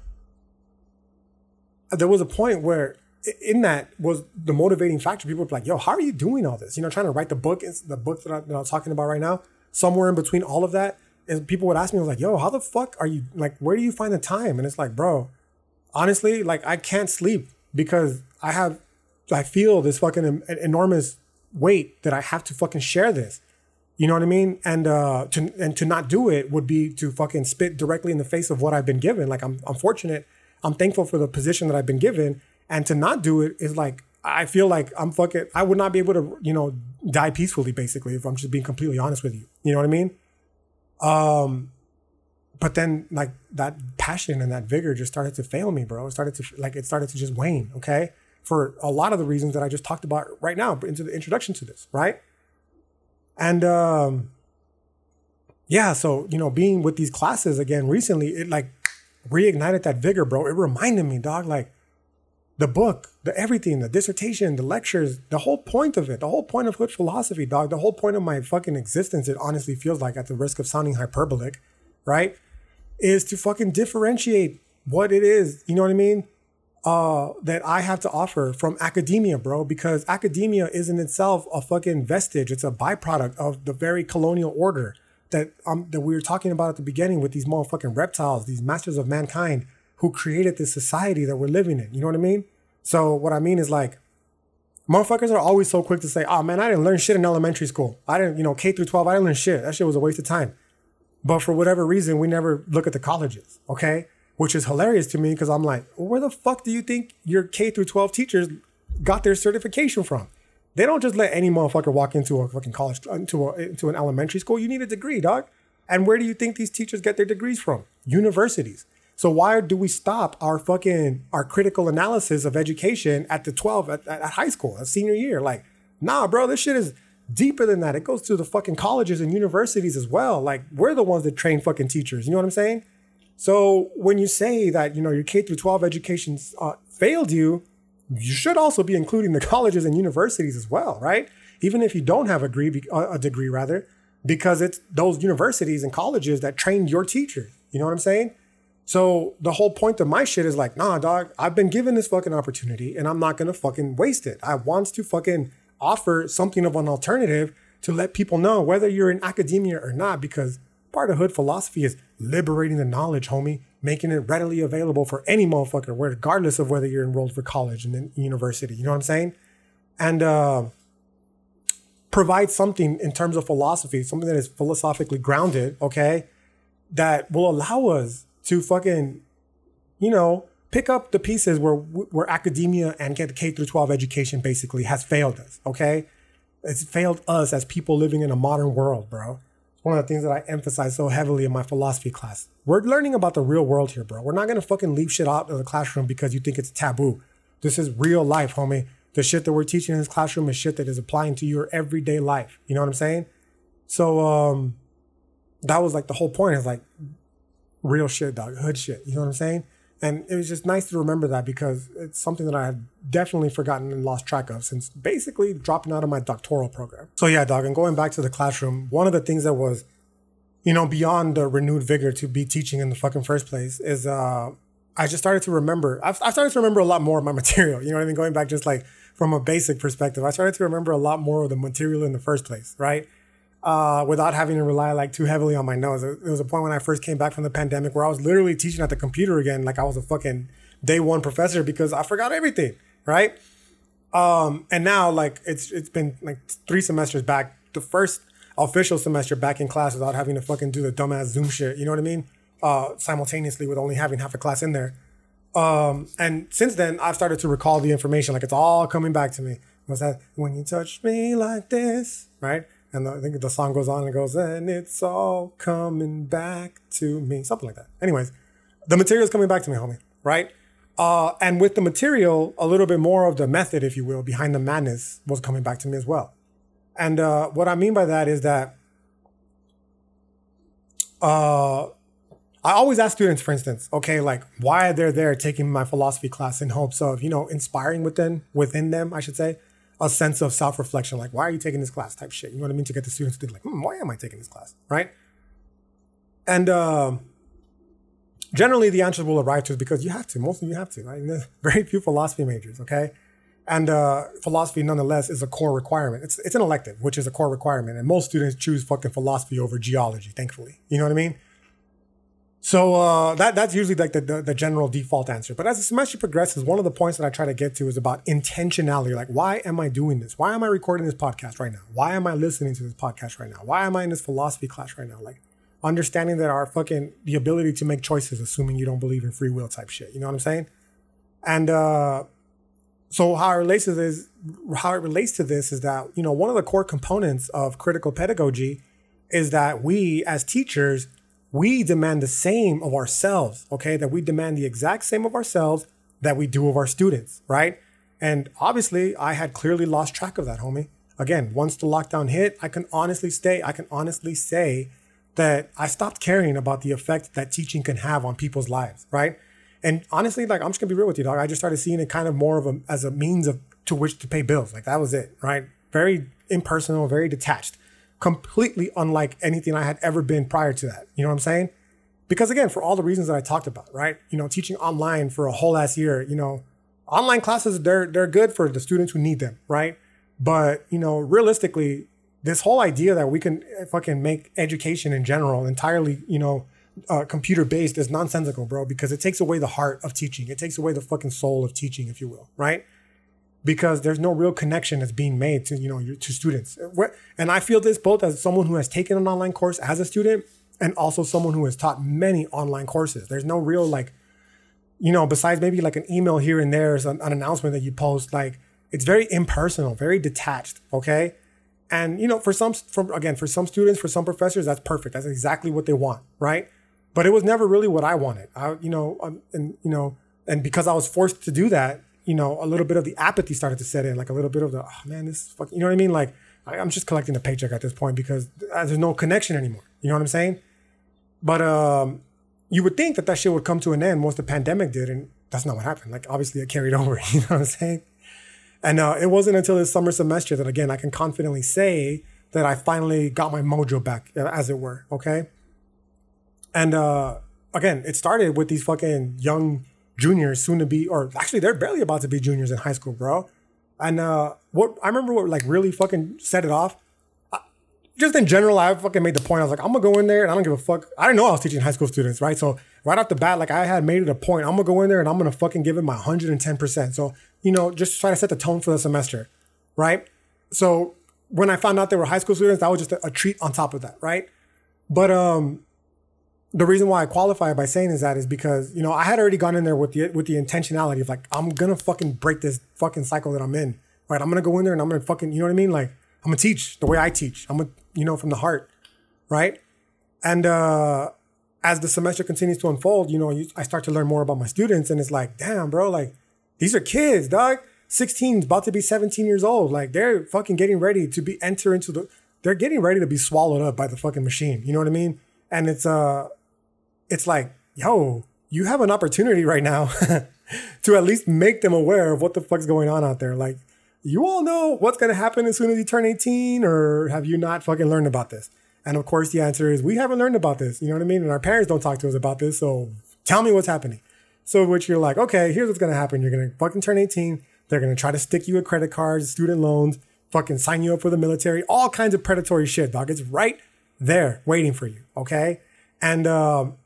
there was a point where in that was the motivating factor. People were like, yo, how are you doing all this? You know, trying to write the book, the book that, I, that I'm talking about right now, somewhere in between all of that. And people would ask me, I was like, yo, how the fuck are you, like, where do you find the time? And it's like, bro, honestly, like, I can't sleep because I have, I feel this fucking enormous weight that I have to fucking share this. You know what I mean? And uh, to and to not do it would be to fucking spit directly in the face of what I've been given. Like I'm I'm fortunate. I'm thankful for the position that I've been given. And to not do it is like I feel like I'm fucking I would not be able to, you know, die peacefully, basically, if I'm just being completely honest with you. You know what I mean? Um but then like that passion and that vigor just started to fail me, bro. It started to like it started to just wane, okay? for a lot of the reasons that I just talked about right now into the introduction to this, right? And um, yeah, so you know, being with these classes again recently, it like reignited that vigor, bro. It reminded me, dog, like, the book, the everything, the dissertation, the lectures, the whole point of it, the whole point of hood philosophy, dog, the whole point of my fucking existence, it honestly feels like, at the risk of sounding hyperbolic, right? Is to fucking differentiate what it is, you know what I mean? Uh, that I have to offer from academia, bro, because academia is in itself a fucking vestige. It's a byproduct of the very colonial order that um that we were talking about at the beginning with these motherfucking reptiles, these masters of mankind who created this society that we're living in. You know what I mean? So what I mean is like, motherfuckers are always so quick to say, "Oh man, I didn't learn shit in elementary school. I didn't, you know, K through 12, I didn't learn shit. That shit was a waste of time." But for whatever reason, we never look at the colleges, okay? Which is hilarious to me because I'm like, where the fuck do you think your K through 12 teachers got their certification from? They don't just let any motherfucker walk into a fucking college, into a, into an elementary school. You need a degree, dog. And where do you think these teachers get their degrees from? Universities. So why do we stop our fucking our critical analysis of education at the 12 at, at high school, at senior year? Like, nah, bro, this shit is deeper than that. It goes to the fucking colleges and universities as well. Like, we're the ones that train fucking teachers. You know what I'm saying? So when you say that you know your K through 12 education uh, failed you, you should also be including the <laughs> colleges and universities as well, right? Even if you don't have a degree, a degree rather, because it's those universities and colleges that trained your teachers. You know what I'm saying? So the whole point of my shit is like, nah, dog, I've been given this fucking opportunity and I'm not gonna fucking waste it. I want to fucking offer something of an alternative to let people know whether you're in academia or not, because part of hood philosophy is liberating the knowledge, homie, making it readily available for any motherfucker, regardless of whether you're enrolled for college and then university. You know what I'm saying? And uh, provide something in terms of philosophy, something that is philosophically grounded, okay, that will allow us to fucking, you know, pick up the pieces where where academia and get K through 12 education basically has failed us. Okay, it's failed us as people living in a modern world, bro. It's one of the things that I emphasize so heavily in my philosophy class. We're learning about the real world here, bro. We're not gonna fucking leave shit out of the classroom because you think it's taboo. This is real life, homie. The shit that we're teaching in this classroom is shit that is applying to your everyday life. You know what I'm saying? So um that was like the whole point is like real shit, dog, hood shit. You know what I'm saying? And it was just nice to remember that because it's something that I had definitely forgotten and lost track of since basically dropping out of my doctoral program. So yeah, dog, and going back to the classroom, one of the things that was, you know, beyond the renewed vigor to be teaching in the fucking first place is uh I just started to remember I've, I started to remember a lot more of my <laughs> material. You know what I mean? Going back just like from a basic perspective, I started to remember a lot more of the material in the first place, right? Uh, without having to rely like too heavily on my nose. There was a point when I first came back from the pandemic where I was literally teaching at the computer again, like I was a fucking day one professor because I forgot everything, right? Um, and now like it's it's been like three semesters back, the first official semester back in class without having to fucking do the dumbass Zoom shit. You know what I mean? Uh, simultaneously with only having half a class in there. Um, and since then, I've started to recall the information. Like it's all coming back to me. Was that when you touch me like this, right? And the, I think the song goes on and goes, and it's all coming back to me, something like that. Anyways, the material is coming back to me, homie, right? Uh, and with the material, a little bit more of the method, if you will, behind the madness was coming back to me as well. And uh, what I mean by that is that uh, I always ask students, for instance, okay, like why they're there taking my philosophy class in hopes of, you know, inspiring within within them, I should say, a sense of self reflection, like, why are you taking this class type shit? You know what I mean? To get the students to think, like, hmm, why am I taking this class? Right. And uh, generally, the answers will arrive to because you have to. Most of you have to, right? <laughs> Very few philosophy majors, okay? And uh, philosophy, nonetheless, is a core requirement. It's, it's an elective, which is a core requirement. And most students choose fucking philosophy over geology, thankfully. You know what I mean? So uh, that that's usually like the, the, the general default answer. But as the semester progresses, one of the points that I try to get to is about intentionality. Like, why am I doing this? Why am I recording this podcast right now? Why am I listening to this podcast right now? Why am I in this philosophy class right now? Like, understanding that our fucking the ability to make choices, assuming you don't believe in free will type shit. You know what I'm saying? And uh, so how it relates to this, how it relates to this is that you know one of the core components of critical pedagogy is that we as teachers we demand the same of ourselves, okay? That we demand the exact same of ourselves that we do of our students, right? And obviously, I had clearly lost track of that, homie. Again, once the lockdown hit, I can honestly stay, I can honestly say that I stopped caring about the effect that teaching can have on people's lives, right? And honestly, like I'm just gonna be real with you, dog. I just started seeing it kind of more of a as a means of to which to pay bills. Like that was it, right? Very impersonal, very detached, completely unlike anything I had ever been prior to that. You know what I'm saying? Because again, for all the reasons that I talked about, right? You know, teaching online for a whole last year, you know, online classes they're they're good for the students who need them, right? But you know, realistically, this whole idea that we can fucking make education in general entirely, you know, uh, computer based is nonsensical, bro, because it takes away the heart of teaching. It takes away the fucking soul of teaching, if you will, right? Because there's no real connection that's being made to, you know, to students. And I feel this both as someone who has taken an online course as a student and also someone who has taught many online courses. There's no real, like, you know, besides maybe like an email here and there is an, an announcement that you post, like, it's very impersonal, very detached, okay? And, you know, for some, from again, for some students, for some professors, that's perfect. That's exactly what they want, right? but it was never really what I wanted. I, you know, um, and you know, and because I was forced to do that, you know, a little bit of the apathy started to set in, like a little bit of the, oh man, this is fucking, you know what I mean? Like, I, am just collecting a paycheck at this point because there's no connection anymore. You know what I'm saying? But um, you would think that that shit would come to an end once the pandemic did, and that's not what happened. Like, obviously, it carried <laughs> over. You know what I'm saying? And uh, it wasn't until this summer semester that, again, I can confidently say that I finally got my mojo back, as it were. Okay. And uh, again, it started with these fucking young juniors, soon to be, or actually they're barely about to be juniors in high school, bro. And uh, what I remember, what like really fucking set it off. Uh, just in general, I fucking made the point. I was like, I'm gonna go in there and I don't give a fuck. I didn't know I was teaching high school students, right? So right off the bat, like I had made it a point. I'm gonna go in there and I'm gonna fucking give it my 110%. So you know, just try to set the tone for the semester, right? So when I found out they were high school students, that was just a, a treat on top of that, right? But um, the reason why I qualify by saying is that is because you know I had already gone in there with the with the intentionality of like I'm gonna fucking break this fucking cycle that I'm in. Right, I'm gonna go in there and I'm gonna fucking you know what I mean. Like I'm gonna teach the way I teach. I'm gonna you know from the heart, right? And uh as the semester continues to unfold, you know, you, I start to learn more about my students, and it's like, damn, bro, like these are kids, dog. 16, about to be 17 years old. Like they're fucking getting ready to be enter into the. They're getting ready to be swallowed up by the fucking machine. You know what I mean? And it's uh it's like, yo, you have an opportunity right now <laughs> to at least make them aware of what the fuck's going on out there. Like, you all know what's gonna happen as soon as you turn 18, or have you not fucking learned about this? And of course, the answer is we haven't learned about this. You know what I mean? And our parents don't talk to us about this. So tell me what's happening. So, which you're like, okay, here's what's gonna happen. You're gonna fucking turn 18. They're gonna try to stick you with credit cards, student loans, fucking sign you up for the military, all kinds of predatory shit, dog. It's right there waiting for you. Okay. And um,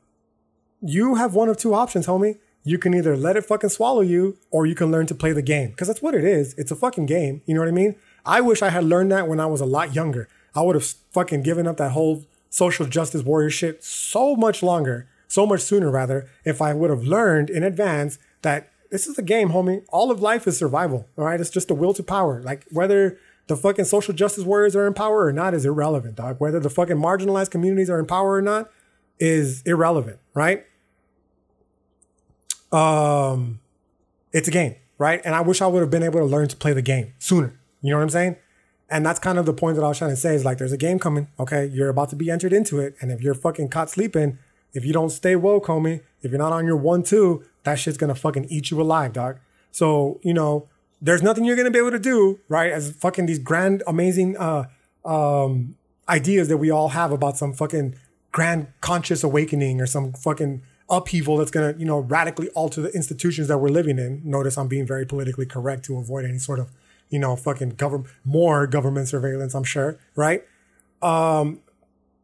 you have one of two options, homie. You can either let it fucking swallow you or you can learn to play the game. Because that's what it is. It's a fucking game. You know what I mean? I wish I had learned that when I was a lot younger. I would have fucking given up that whole social justice warrior shit so much longer, so much sooner rather, if I would have learned in advance that this is a game, homie. All of life is survival. All right. It's just a will to power. Like whether the fucking social justice warriors are in power or not is irrelevant, dog. Whether the fucking marginalized communities are in power or not is irrelevant, right? Um, it's a game, right? And I wish I would have been able to learn to play the game sooner. You know what I'm saying? And that's kind of the point that I was trying to say is like, there's a game coming. Okay. You're about to be entered into it. And if you're fucking caught sleeping, if you don't stay woke, homie, if you're not on your one, two, that shit's gonna fucking eat you alive, dog. So, you know, there's nothing you're gonna be able to do, right? As fucking these grand, amazing, uh, um, ideas that we all have about some fucking grand conscious awakening or some fucking upheaval that's going to, you know, radically alter the institutions that we're living in. Notice I'm being very politically correct to avoid any sort of, you know, fucking government, more government surveillance, I'm sure, right? Um,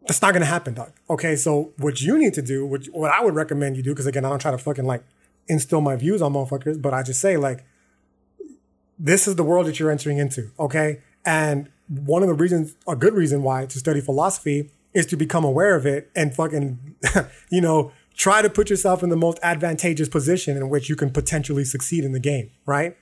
that's not going to happen, dog. Okay, so what you need to do, what, what I would recommend you do, because again, I don't try to fucking like instill my views on motherfuckers, but I just say like, this is the world that you're entering into, okay? And one of the reasons, a good reason why to study philosophy is to become aware of it and fucking, <laughs> you know, try to put yourself in the most advantageous position in which you can potentially succeed in the game, right?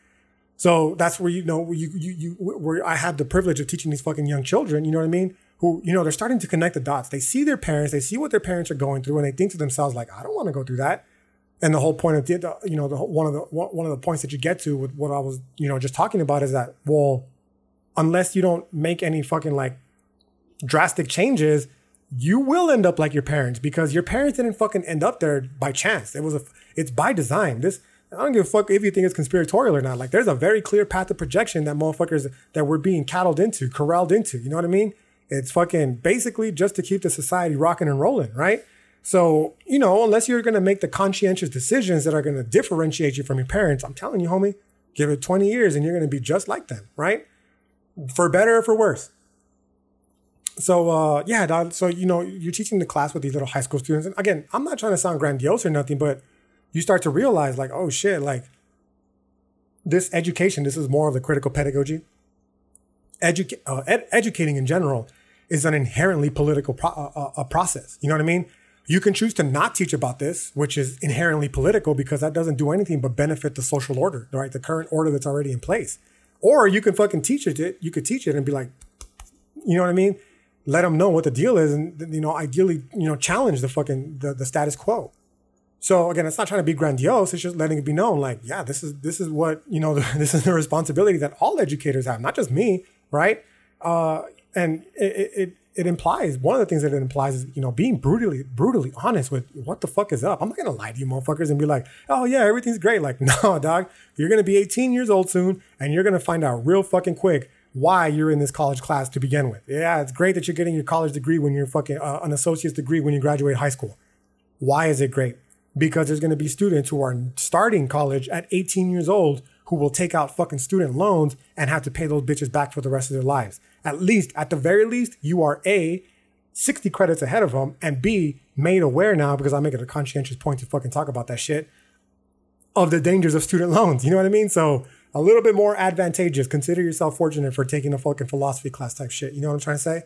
So that's where you know where you you you where I have the privilege of teaching these fucking young children. You know what I mean? Who you know they're starting to connect the dots. They see their parents, they see what their parents are going through, and they think to themselves like, I don't want to go through that. And the whole point of the you know the one of the one of the points that you get to with what I was you know just talking about is that well, unless you don't make any fucking like drastic changes, you will end up like your parents because your parents didn't fucking end up there by chance. It was a It's by design. This I don't give a fuck if you think it's conspiratorial or not. Like there's a very clear path of projection that motherfuckers that we're being cattled into, corralled into. You know what I mean? It's fucking basically just to keep the society rocking and rolling, right? So, you know, unless you're gonna make the conscientious decisions that are gonna differentiate you from your parents, I'm telling you, homie, give it 20 years and you're gonna be just like them, right? For better or for worse. So uh yeah, so you know, you're teaching the class with these little high school students. And again, I'm not trying to sound grandiose or nothing, but you start to realize like, oh shit, like this education, this is more of the critical pedagogy. Educa- uh, ed- educating in general is an inherently political pro- uh, uh, process. You know what I mean? You can choose to not teach about this, which is inherently political because that doesn't do anything but benefit the social order, right? The current order that's already in place. Or you can fucking teach it. You could teach it and be like, you know what I mean? Let them know what the deal is, and you know, ideally, you know, challenge the fucking the, the status quo. So again, it's not trying to be grandiose. It's just letting it be known, like, yeah, this is this is what you know. <laughs> This is the responsibility that all educators have, not just me, right? Uh, and it, it it implies one of the things that it implies is you know being brutally brutally honest with what the fuck is up. I'm not gonna lie to you, motherfuckers, and be like, oh yeah, everything's great. Like, <laughs> no, dog, you're gonna be 18 years old soon, and you're gonna find out real fucking quick why you're in this college class to begin with. Yeah, it's great that you're getting your college degree when you're fucking uh, an associate's degree when you graduate high school. Why is it great? because there's going to be students who are starting college at 18 years old who will take out fucking student loans and have to pay those bitches back for the rest of their lives. At least, at the very least, you are A, 60 credits ahead of them, and B, made aware now, because I make it a conscientious point to fucking talk about that shit, of the dangers of student <laughs> loans. You know what I mean? So a little bit more advantageous. Consider yourself fortunate for taking a fucking philosophy class type shit. You know what I'm trying to say?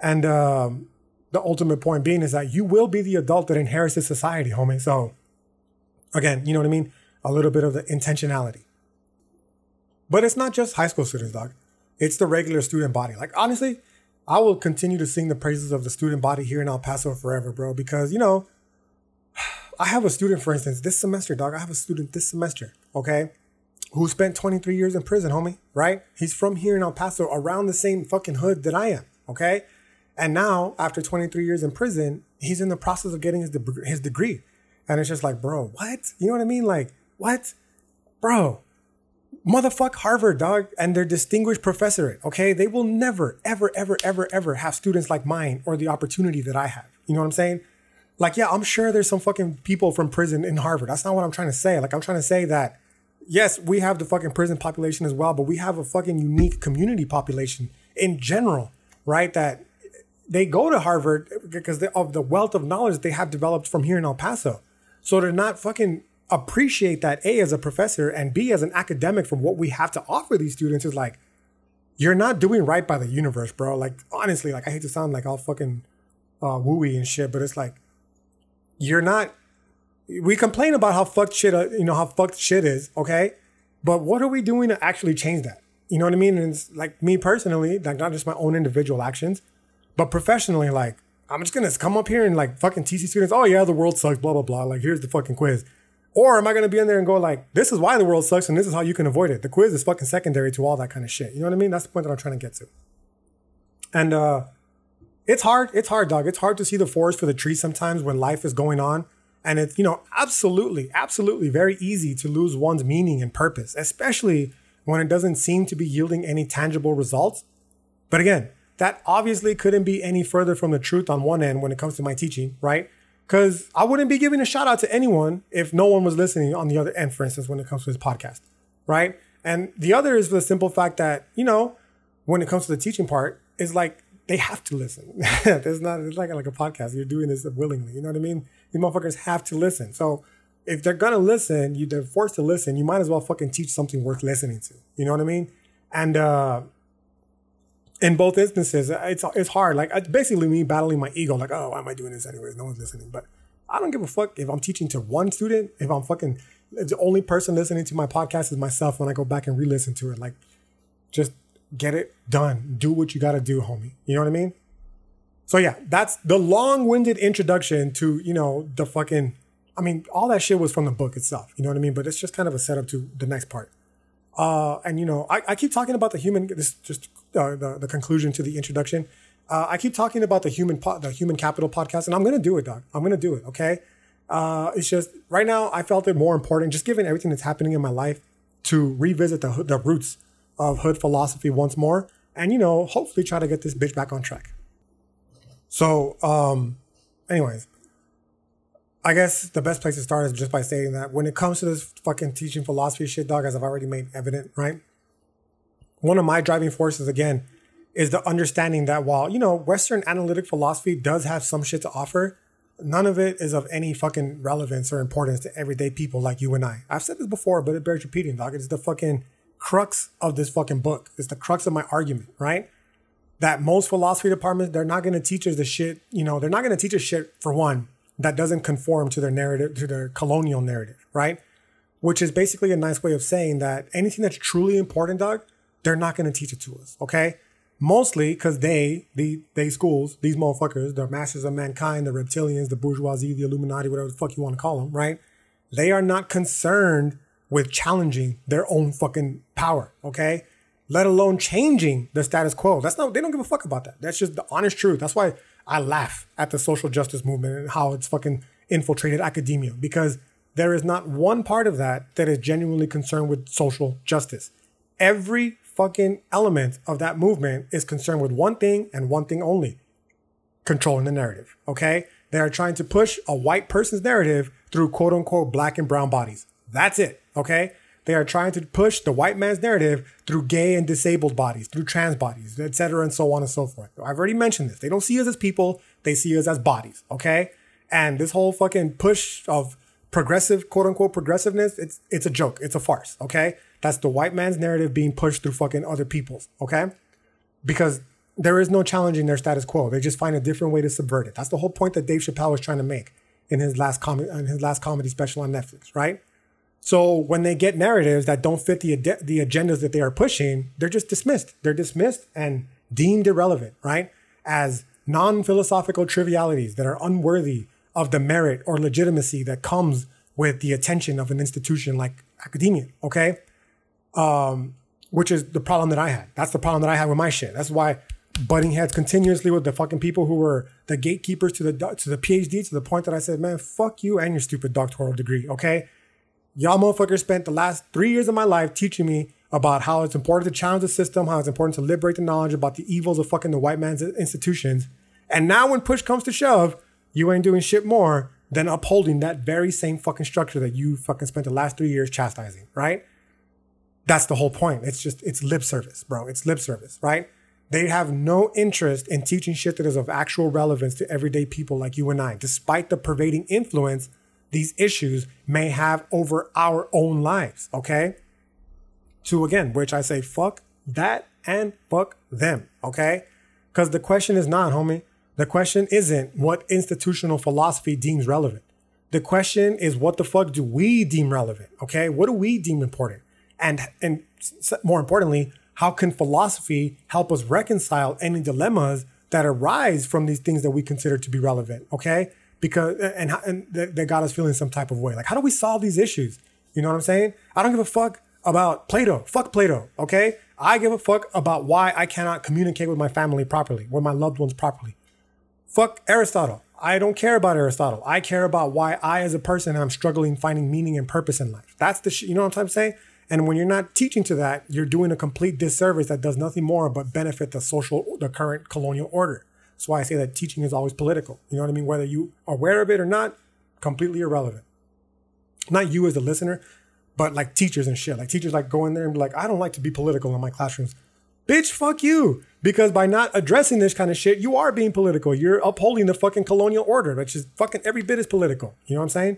And um, the ultimate point being is that you will be the adult that inherits this society, homie. So again, you know what I mean? A little bit of the intentionality. But it's not just high school students, dog. It's the regular student body. Like honestly, I will continue to sing the praises of the student body here in El Paso forever, bro. Because you know, <sighs> I have a student, for instance, this semester, dog. I have a student this semester, okay, who spent 23 years in prison, homie. Right? He's from here in El Paso, around the same fucking hood that I am, okay. And now, after 23 years in prison, he's in the process of getting his, his degree. And it's just like, bro, what? You know what I mean? Like, what? Bro, motherfuck Harvard, dog, and their distinguished professorate, okay? They will never, ever, ever, ever, ever have students like mine or the opportunity that I have. You know what I'm saying? Like, yeah, I'm sure there's some fucking people from prison in Harvard. That's not what I'm trying to say. Like, I'm trying to say that, yes, we have the fucking prison population as well, but we have a fucking unique community population in general, right? That they go to Harvard because of the wealth of knowledge they have developed from here in El Paso. So to not fucking appreciate that A as a professor and B as an academic from what we have to offer these students is like, you're not doing right by the universe, bro. Like honestly, like I hate to sound like all fucking uh, wooey and shit, but it's like you're not. We complain about how fucked shit, uh, you know, how fucked shit is, okay? But what are we doing to actually change that? You know what I mean? And it's like me personally, like not just my own individual actions, but professionally, like, I'm just gonna come up here and like fucking TC students, oh yeah, the world sucks, blah, blah, blah. Like, here's the fucking quiz. Or am I gonna be in there and go like, this is why the world sucks and this is how you can avoid it? The quiz is fucking secondary to all that kind of shit. You know what I mean? That's the point that I'm trying to get to. And uh it's hard, it's hard, dog. It's hard to see the forest for the trees sometimes when life is going on. And it's, you know, absolutely, absolutely very easy to lose one's meaning and purpose, especially when it doesn't seem to be yielding any tangible results. But again, that obviously couldn't be any further from the truth on one end when it comes to my teaching, right? Because I wouldn't be giving a shout out to anyone if no one was listening on the other end, for instance, when it comes to this podcast, right? And the other is the simple fact that, you know, when it comes to the teaching part, is like they have to listen. <laughs> There's not, it's like, like a podcast. You're doing this willingly. You know what I mean? These motherfuckers have to listen. So if they're gonna listen, you they're forced to listen, you might as well fucking teach something worth listening to. You know what I mean? And uh in both instances, it's it's hard. Like basically me battling my ego. Like, oh, why am I doing this anyways? No one's listening. But I don't give a fuck if I'm teaching to one student. If I'm fucking the only person listening to my podcast is myself when I go back and re-listen to it. Like, just get it done. Do what you got to do, homie. You know what I mean? So yeah, that's the long-winded introduction to you know the fucking. I mean, all that shit was from the book itself. You know what I mean? But it's just kind of a setup to the next part. Uh, and you know, I, I keep talking about the human. This just uh, the the conclusion to the introduction. Uh, I keep talking about the human po- the human capital podcast, and I'm gonna do it, dog. I'm gonna do it. Okay. Uh, it's just right now I felt it more important, just given everything that's happening in my life, to revisit the the roots of hood philosophy once more, and you know, hopefully try to get this bitch back on track. So, um, anyways, I guess the best place to start is just by saying that when it comes to this fucking teaching philosophy shit, dog, as I've already made evident, right? One of my driving forces, again, is the understanding that while, you know, Western analytic philosophy does have some shit to offer, none of it is of any fucking relevance or importance to everyday people like you and I. I've said this before, but it bears repeating, dog. It's the fucking crux of this fucking book. It's the crux of my argument, right? That most philosophy departments, they're not going to teach us the shit, you know, they're not going to teach us shit for one that doesn't conform to their narrative, to their colonial narrative, right? Which is basically a nice way of saying that anything that's truly important, dog, they're not going to teach it to us, okay? Mostly because they, the they schools, these motherfuckers, the masters of mankind, the reptilians, the bourgeoisie, the Illuminati, whatever the fuck you want to call them, right? They are not concerned with challenging their own fucking power, okay? Let alone changing the status quo. That's not, they don't give a fuck about that. That's just the honest truth. That's why I laugh at the social justice movement and how it's fucking infiltrated academia because there is not one part of that that is genuinely concerned with social justice. Every fucking element of that movement is concerned with one thing and one thing only controlling the narrative. Okay? They are trying to push a white person's narrative through quote unquote black and brown bodies. That's it. Okay? They are trying to push the white man's narrative through gay and disabled bodies, through trans bodies, etc., and so on and so forth. I've already mentioned this. They don't see us as people, they see us as bodies, okay? And this whole fucking push of progressive, quote unquote, progressiveness, it's it's a joke. It's a farce, okay? That's the white man's narrative being pushed through fucking other people's, okay? Because there is no challenging their status quo. They just find a different way to subvert it. That's the whole point that Dave Chappelle was trying to make in his last com- in his last comedy special on Netflix, right? So when they get narratives that don't fit the ad- the agendas that they are pushing, they're just dismissed. They're dismissed and deemed irrelevant, right? As non-philosophical trivialities that are unworthy of the merit or legitimacy that comes with the attention of an institution like academia, okay? Um, which is the problem that I had. That's the problem that I had with my shit. That's why butting heads continuously with the fucking people who were the gatekeepers to the to the PhD to the point that I said, man, fuck you and your stupid doctoral degree, okay? Y'all motherfuckers spent the last three years of my life teaching me about how it's important to challenge the system, how it's important to liberate the knowledge about the evils of fucking the white man's institutions. And now when push comes to shove, you ain't doing shit more than upholding that very same fucking structure that you fucking spent the last three years chastising, right? That's the whole point. It's just, it's lip service, bro. It's lip service, right? They have no interest in teaching shit that is of actual relevance to everyday people like you and I, despite the pervading influence these issues may have over our own lives. Okay. To again, which I say, fuck that and fuck them. Okay. Because the question is not, homie. The question isn't what institutional philosophy deems relevant. The question is what the fuck do we deem relevant? Okay. What do we deem important? And, and more importantly, how can philosophy help us reconcile any dilemmas that arise from these things that we consider to be relevant? Okay because and and they got us feeling some type of way. Like, how do we solve these issues? You know what I'm saying? I don't give a fuck about Plato. Fuck Plato. Okay, I give a fuck about why I cannot communicate with my family properly, with my loved ones properly. Fuck Aristotle. I don't care about Aristotle. I care about why I, as a person, am struggling finding meaning and purpose in life. That's the shit. You know what I'm saying? And when you're not teaching to that, you're doing a complete disservice that does nothing more but benefit the social, the current colonial order. That's why I say that teaching is always political. You know what I mean? Whether you are aware of it or not, completely irrelevant. Not you as the listener, but like teachers and shit. Like teachers like go in there and be like, I don't like to be political in my classrooms. Bitch, fuck you. Because by not addressing this kind of shit, you are being political. You're upholding the fucking colonial order, which is fucking every bit as political. You know what I'm saying?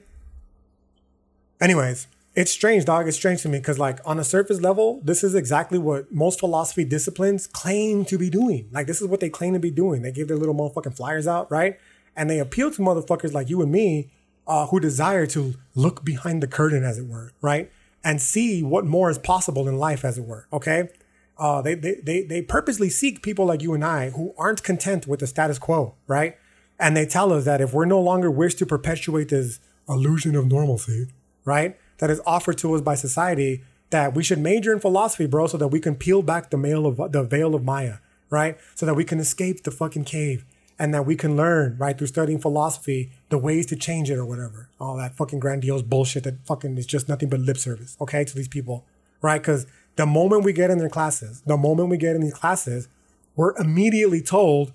Anyways, it's strange, dog. It's strange to me because, like, on a surface level, this is exactly what most philosophy disciplines claim to be doing. Like, this is what they claim to be doing. They give their little motherfucking flyers out, right? And they appeal to motherfuckers like you and me uh, who desire to look behind the curtain, as it were, right? And see what more is possible in life, as it were, okay? Uh, they, they, they, they purposely seek people like you and I who aren't content with the status quo, right? And they tell us that if we're no longer wish to perpetuate this illusion of normalcy, right? That is offered to us by society that we should major in philosophy, bro, so that we can peel back the veil of the veil of Maya, right? So that we can escape the fucking cave and that we can learn, right, through studying philosophy, the ways to change it or whatever. All that fucking grandiose bullshit that fucking is just nothing but lip service, okay, to these people, right? Because the moment we get in their classes, the moment we get in these classes, we're immediately told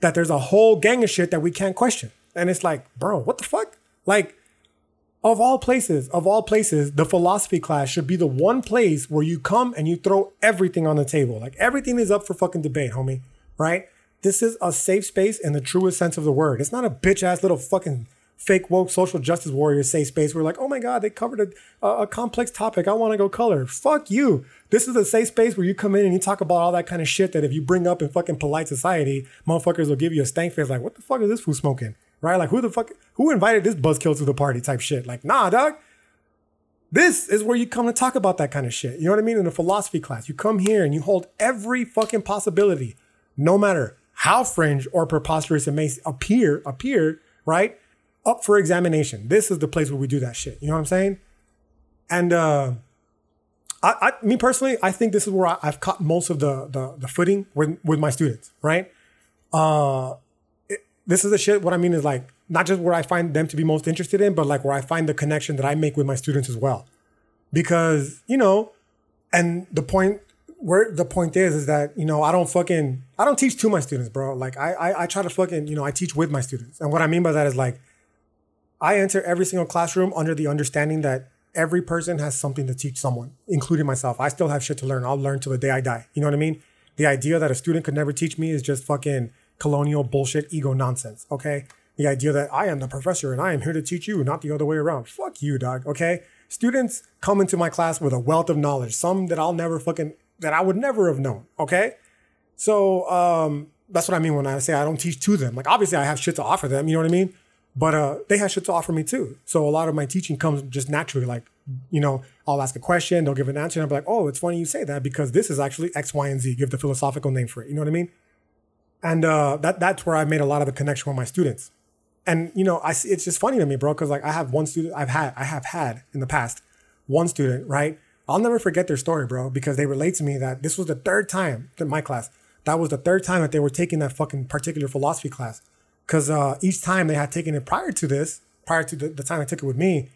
that there's a whole gang of shit that we can't question. And it's like, bro, what the fuck? Like, of all places, of all places, the philosophy class should be the one place where you come and you throw everything on the table. Like everything is up for fucking debate, homie. Right? This is a safe space in the truest sense of the word. It's not a bitch ass little fucking fake woke social justice warrior safe space. We're like, oh my god, they covered a, a, a complex topic. I want to go color. Fuck you. This is a safe space where you come in and you talk about all that kind of shit that if you bring up in fucking polite society, motherfuckers will give you a stank face. Like, what the fuck is this fool smoking? Right? Like who the fuck who invited this buzzkill to the party type shit? Like, nah, dog. This is where you come to talk about that kind of shit. You know what I mean? In a philosophy class, you come here and you hold every fucking possibility, no matter how fringe or preposterous it may appear, appear, right? Up for examination. This is the place where we do that shit. You know what I'm saying? And uh I, I me personally, I think this is where I, have caught most of the, the the footing with with my students, right? Uh this is the shit. What I mean is like not just where I find them to be most interested in, but like where I find the connection that I make with my students as well. Because you know, and the point where the point is is that you know I don't fucking I don't teach to my students, bro. Like I, I I try to fucking you know I teach with my students, and what I mean by that is like I enter every single classroom under the understanding that every person has something to teach someone, including myself. I still have shit to learn. I'll learn till the day I die. You know what I mean? The idea that a student could never teach me is just fucking colonial bullshit ego nonsense, okay? The idea that I am the professor and I am here to teach you, not the other way around. Fuck you, dog, okay? Students come into my class with a wealth of knowledge, some that I'll never fucking, that I would never have known, okay? So, um, that's what I mean when I say I don't teach to them. Like, obviously, I have shit to offer them, you know what I mean? But uh, they have shit to offer me too. So a lot of my teaching comes just naturally. Like, you know, I'll ask a question, they'll give an answer, and I'll be like, oh, it's funny you say that because this is actually X, Y, and Z. Give the philosophical name for it. You know what I mean? And uh, that that's where I made a lot of the connection with my students. And you know, I it's just funny to me, bro, because like I have one student I've had I have had in the past one student, right? I'll never forget their story, bro, because they relate to me that this was the third time in my class. That was the third time that they were taking that fucking particular philosophy class. Because uh, each time they had taken it prior to this, prior to the, the time I took it with me,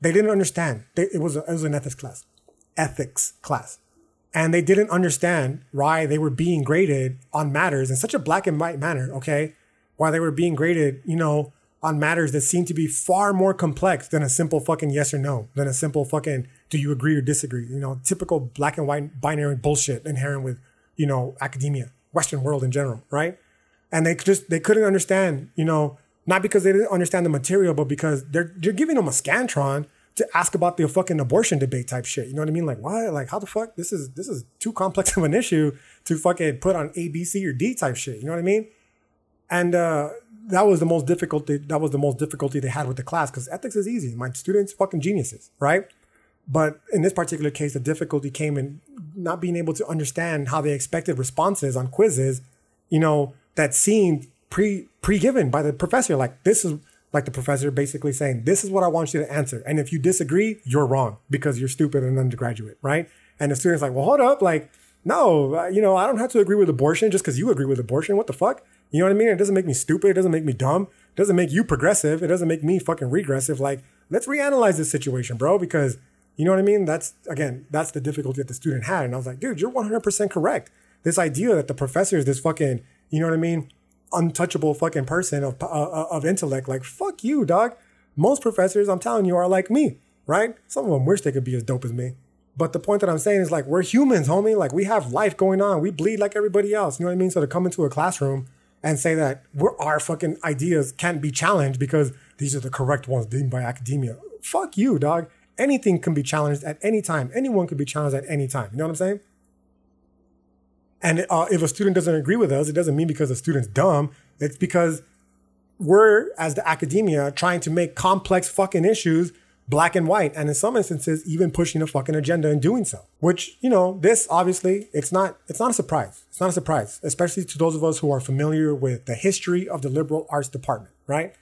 they didn't understand. They, it was a, it was an ethics class, ethics class and they didn't understand why they were being graded on matters in such a black and white manner, okay? Why they were being graded, you know, on matters that seem to be far more complex than a simple fucking yes or no, than a simple fucking do you agree or disagree? You know, typical black and white binary bullshit inherent with, you know, academia, Western world in general, right? And they just they couldn't understand, you know, not because they didn't understand the material, but because they're they're giving them a scantron to ask about the fucking abortion debate type shit. You know what I mean? Like, why? Like, how the fuck? This is this is too complex <laughs> of an issue to fucking put on A, B, C, or D type shit. You know what I mean? And uh, that was the most difficulty. That was the most difficulty they had with the class because ethics is easy. My students fucking geniuses, right? But in this particular case, the difficulty came in not being able to understand how they expected responses on quizzes. You know that seemed pre pre given by the professor. Like this is like the professor basically saying, This is what I want you to answer. And if you disagree, you're wrong because you're stupid and undergraduate, right? And the student's like, Well, hold up. Like, no, uh, you know, I don't have to agree with abortion just because you agree with abortion. What the fuck? You know what I mean? It doesn't make me stupid. It doesn't make me dumb. It doesn't make you progressive. It doesn't make me fucking regressive. Like, let's reanalyze this situation, bro, because you know what I mean? That's, again, that's the difficulty that the student had. And I was like, dude, you're 100% correct. This idea that the professor is this fucking, you know what I mean? Untouchable fucking person of uh, uh, of intellect. Like fuck you, dog. Most professors, I'm telling you, are like me, right? Some of them wish they could be as dope as me. But the point that I'm saying is like we're humans, homie. Like we have life going on. We bleed like everybody else. You know what I mean? So to come into a classroom and say that we're, our fucking ideas can't be challenged because these are the correct ones deemed by academia. Fuck you, dog. Anything can be challenged at any time. Anyone can be challenged at any time. You know what I'm saying? And uh, if a student doesn't agree with us, it doesn't mean because the student's dumb. It's because we're, as the academia, trying to make complex fucking issues black and white. And in some instances, even pushing a fucking agenda in doing so. Which, you know, this obviously, it's not, it's not a surprise. It's not a surprise, especially to those of us who are familiar with the history of the liberal arts department, right?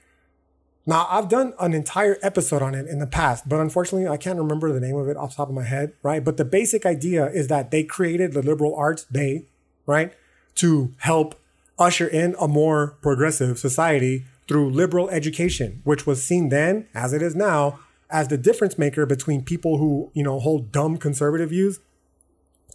Now, I've done an entire episode on it in the past, but unfortunately, I can't remember the name of it off the top of my head, right? But the basic idea is that they created the liberal arts, they, right, to help usher in a more progressive society through liberal education, which was seen then, as it is now, as the difference maker between people who, you know, hold dumb conservative views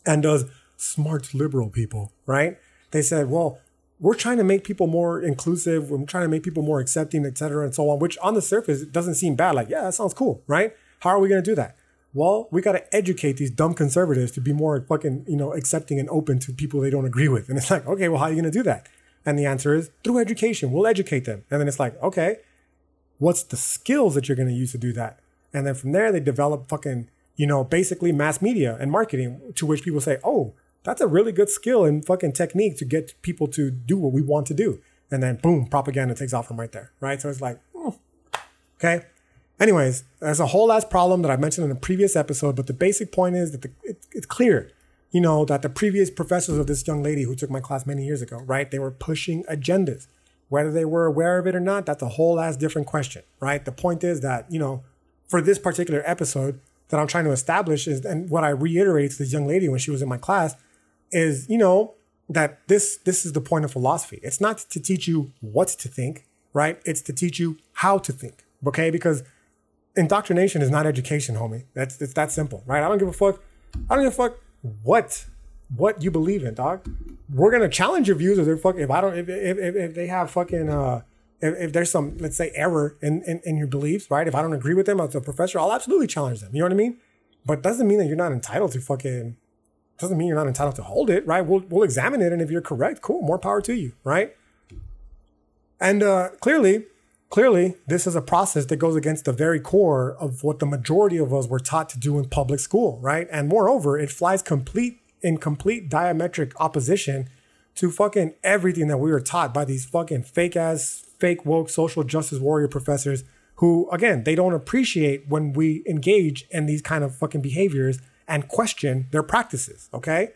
and does smart liberal people, right? They said, well, we're trying to make people more inclusive. We're trying to make people more accepting, et cetera, and so on, which on the surface it doesn't seem bad. Like, yeah, that sounds cool, right? How are we going to do that? Well, we got to educate these dumb conservatives to be more fucking, you know, accepting and open to people they don't agree with. And it's like, okay, well, how are you going to do that? And the answer is through education. We'll educate them. And then it's like, okay, what's the skills that you're going to use to do that? And then from there, they develop fucking, you know, basically mass media and marketing to which people say, oh, that's a really good skill and fucking technique to get people to do what we want to do. And then boom, propaganda takes off from right there, right? So it's like, oh, okay. Anyways, there's a whole ass problem that I mentioned in a previous episode, but the basic point is that the, it, it's clear, you know, that the previous professors of this young lady who took my class many years ago, right? They were pushing agendas. Whether they were aware of it or not, that's a whole ass different question, right? The point is that, you know, for this particular episode that I'm trying to establish is, and what I reiterated to this young lady when she was in my class is, you know, that this this is the point of philosophy. It's not to teach you what to think, right? It's to teach you how to think. Okay, because indoctrination is not education, homie. That's it's that simple, right? I don't give a fuck. I don't give a fuck what what you believe in, dog. We're gonna challenge your views if they're fucking if I don't if if, if, if they have fucking uh if, if, there's some let's say error in, in in your beliefs, right? If I don't agree with them as a professor, I'll absolutely challenge them. You know what I mean? But doesn't mean that you're not entitled to fucking doesn't mean you're not entitled to hold it, right? We'll we'll examine it, and if you're correct, cool, more power to you, right? And uh, clearly, clearly, this is a process that goes against the very core of what the majority of us were taught to do in public school, right? And moreover, it flies complete in complete diametric opposition to fucking everything that we were taught by these fucking fake ass, fake woke social justice warrior professors who, again, they don't appreciate when we engage in these kind of fucking behaviors and question their practices, okay?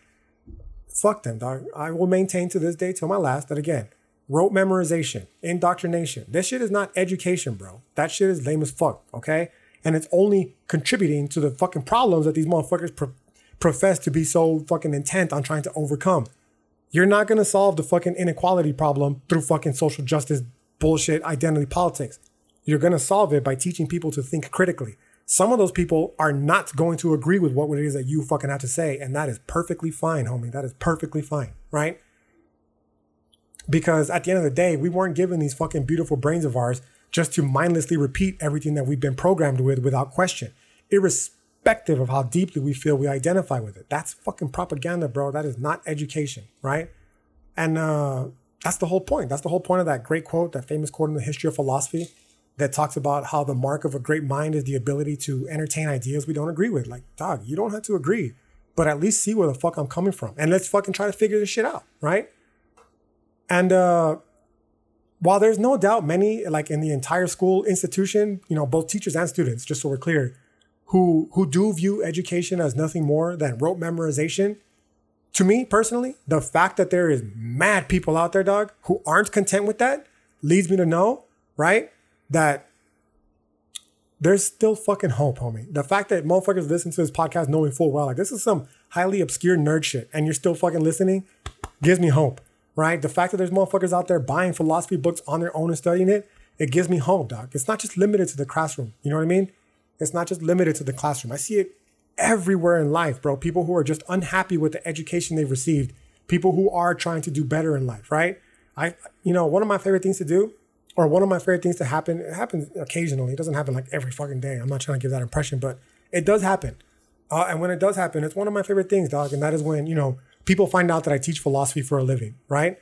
Fuck them, dog. I will maintain to this day till my last that again, rote memorization, indoctrination. This shit is not education, bro. That shit is lame as fuck, okay? And it's only contributing to the fucking problems that these motherfuckers pro- profess to be so fucking intent on trying to overcome. You're not gonna solve the fucking inequality problem through fucking social justice bullshit identity politics. You're gonna solve it by teaching people to think critically, some of those people are not going to agree with what it is that you fucking have to say. And that is perfectly fine, homie. That is perfectly fine, right? Because at the end of the day, we weren't given these fucking beautiful brains of ours just to mindlessly repeat everything that we've been programmed with without question, irrespective of how deeply we feel we identify with it. That's fucking propaganda, bro. That is not education, right? And uh, that's the whole point. That's the whole point of that great quote, that famous quote in the history of philosophy that talks about how the mark of a great mind is the ability to entertain ideas we don't agree with. Like, dog, you don't have to agree, but at least see where the fuck I'm coming from. And let's fucking try to figure this shit out, right? And uh while there's no doubt many, like in the entire school institution, you know, both teachers and students, just so we're clear, who who do view education as nothing more than rote memorization, to me personally, the fact that there is mad people out there, dog, who aren't content with that leads me to know, right? That there's still fucking hope, homie. The fact that motherfuckers listen to this podcast knowing full well, like this is some highly obscure nerd shit, and you're still fucking listening, gives me hope, right? The fact that there's motherfuckers out there buying philosophy books on their own and studying it, it gives me hope, dog. It's not just limited to the classroom. You know what I mean? It's not just limited to the classroom. I see it everywhere in life, bro. People who are just unhappy with the education they've received, people who are trying to do better in life, right? I, you know, one of my favorite things to do or one of my favorite things to happen, it happens occasionally. It doesn't happen like every fucking day. I'm not trying to give that impression, but it does happen. Uh, and when it does happen, it's one of my favorite things, dog. And that is when, you know, people find out that I teach philosophy for a living, right?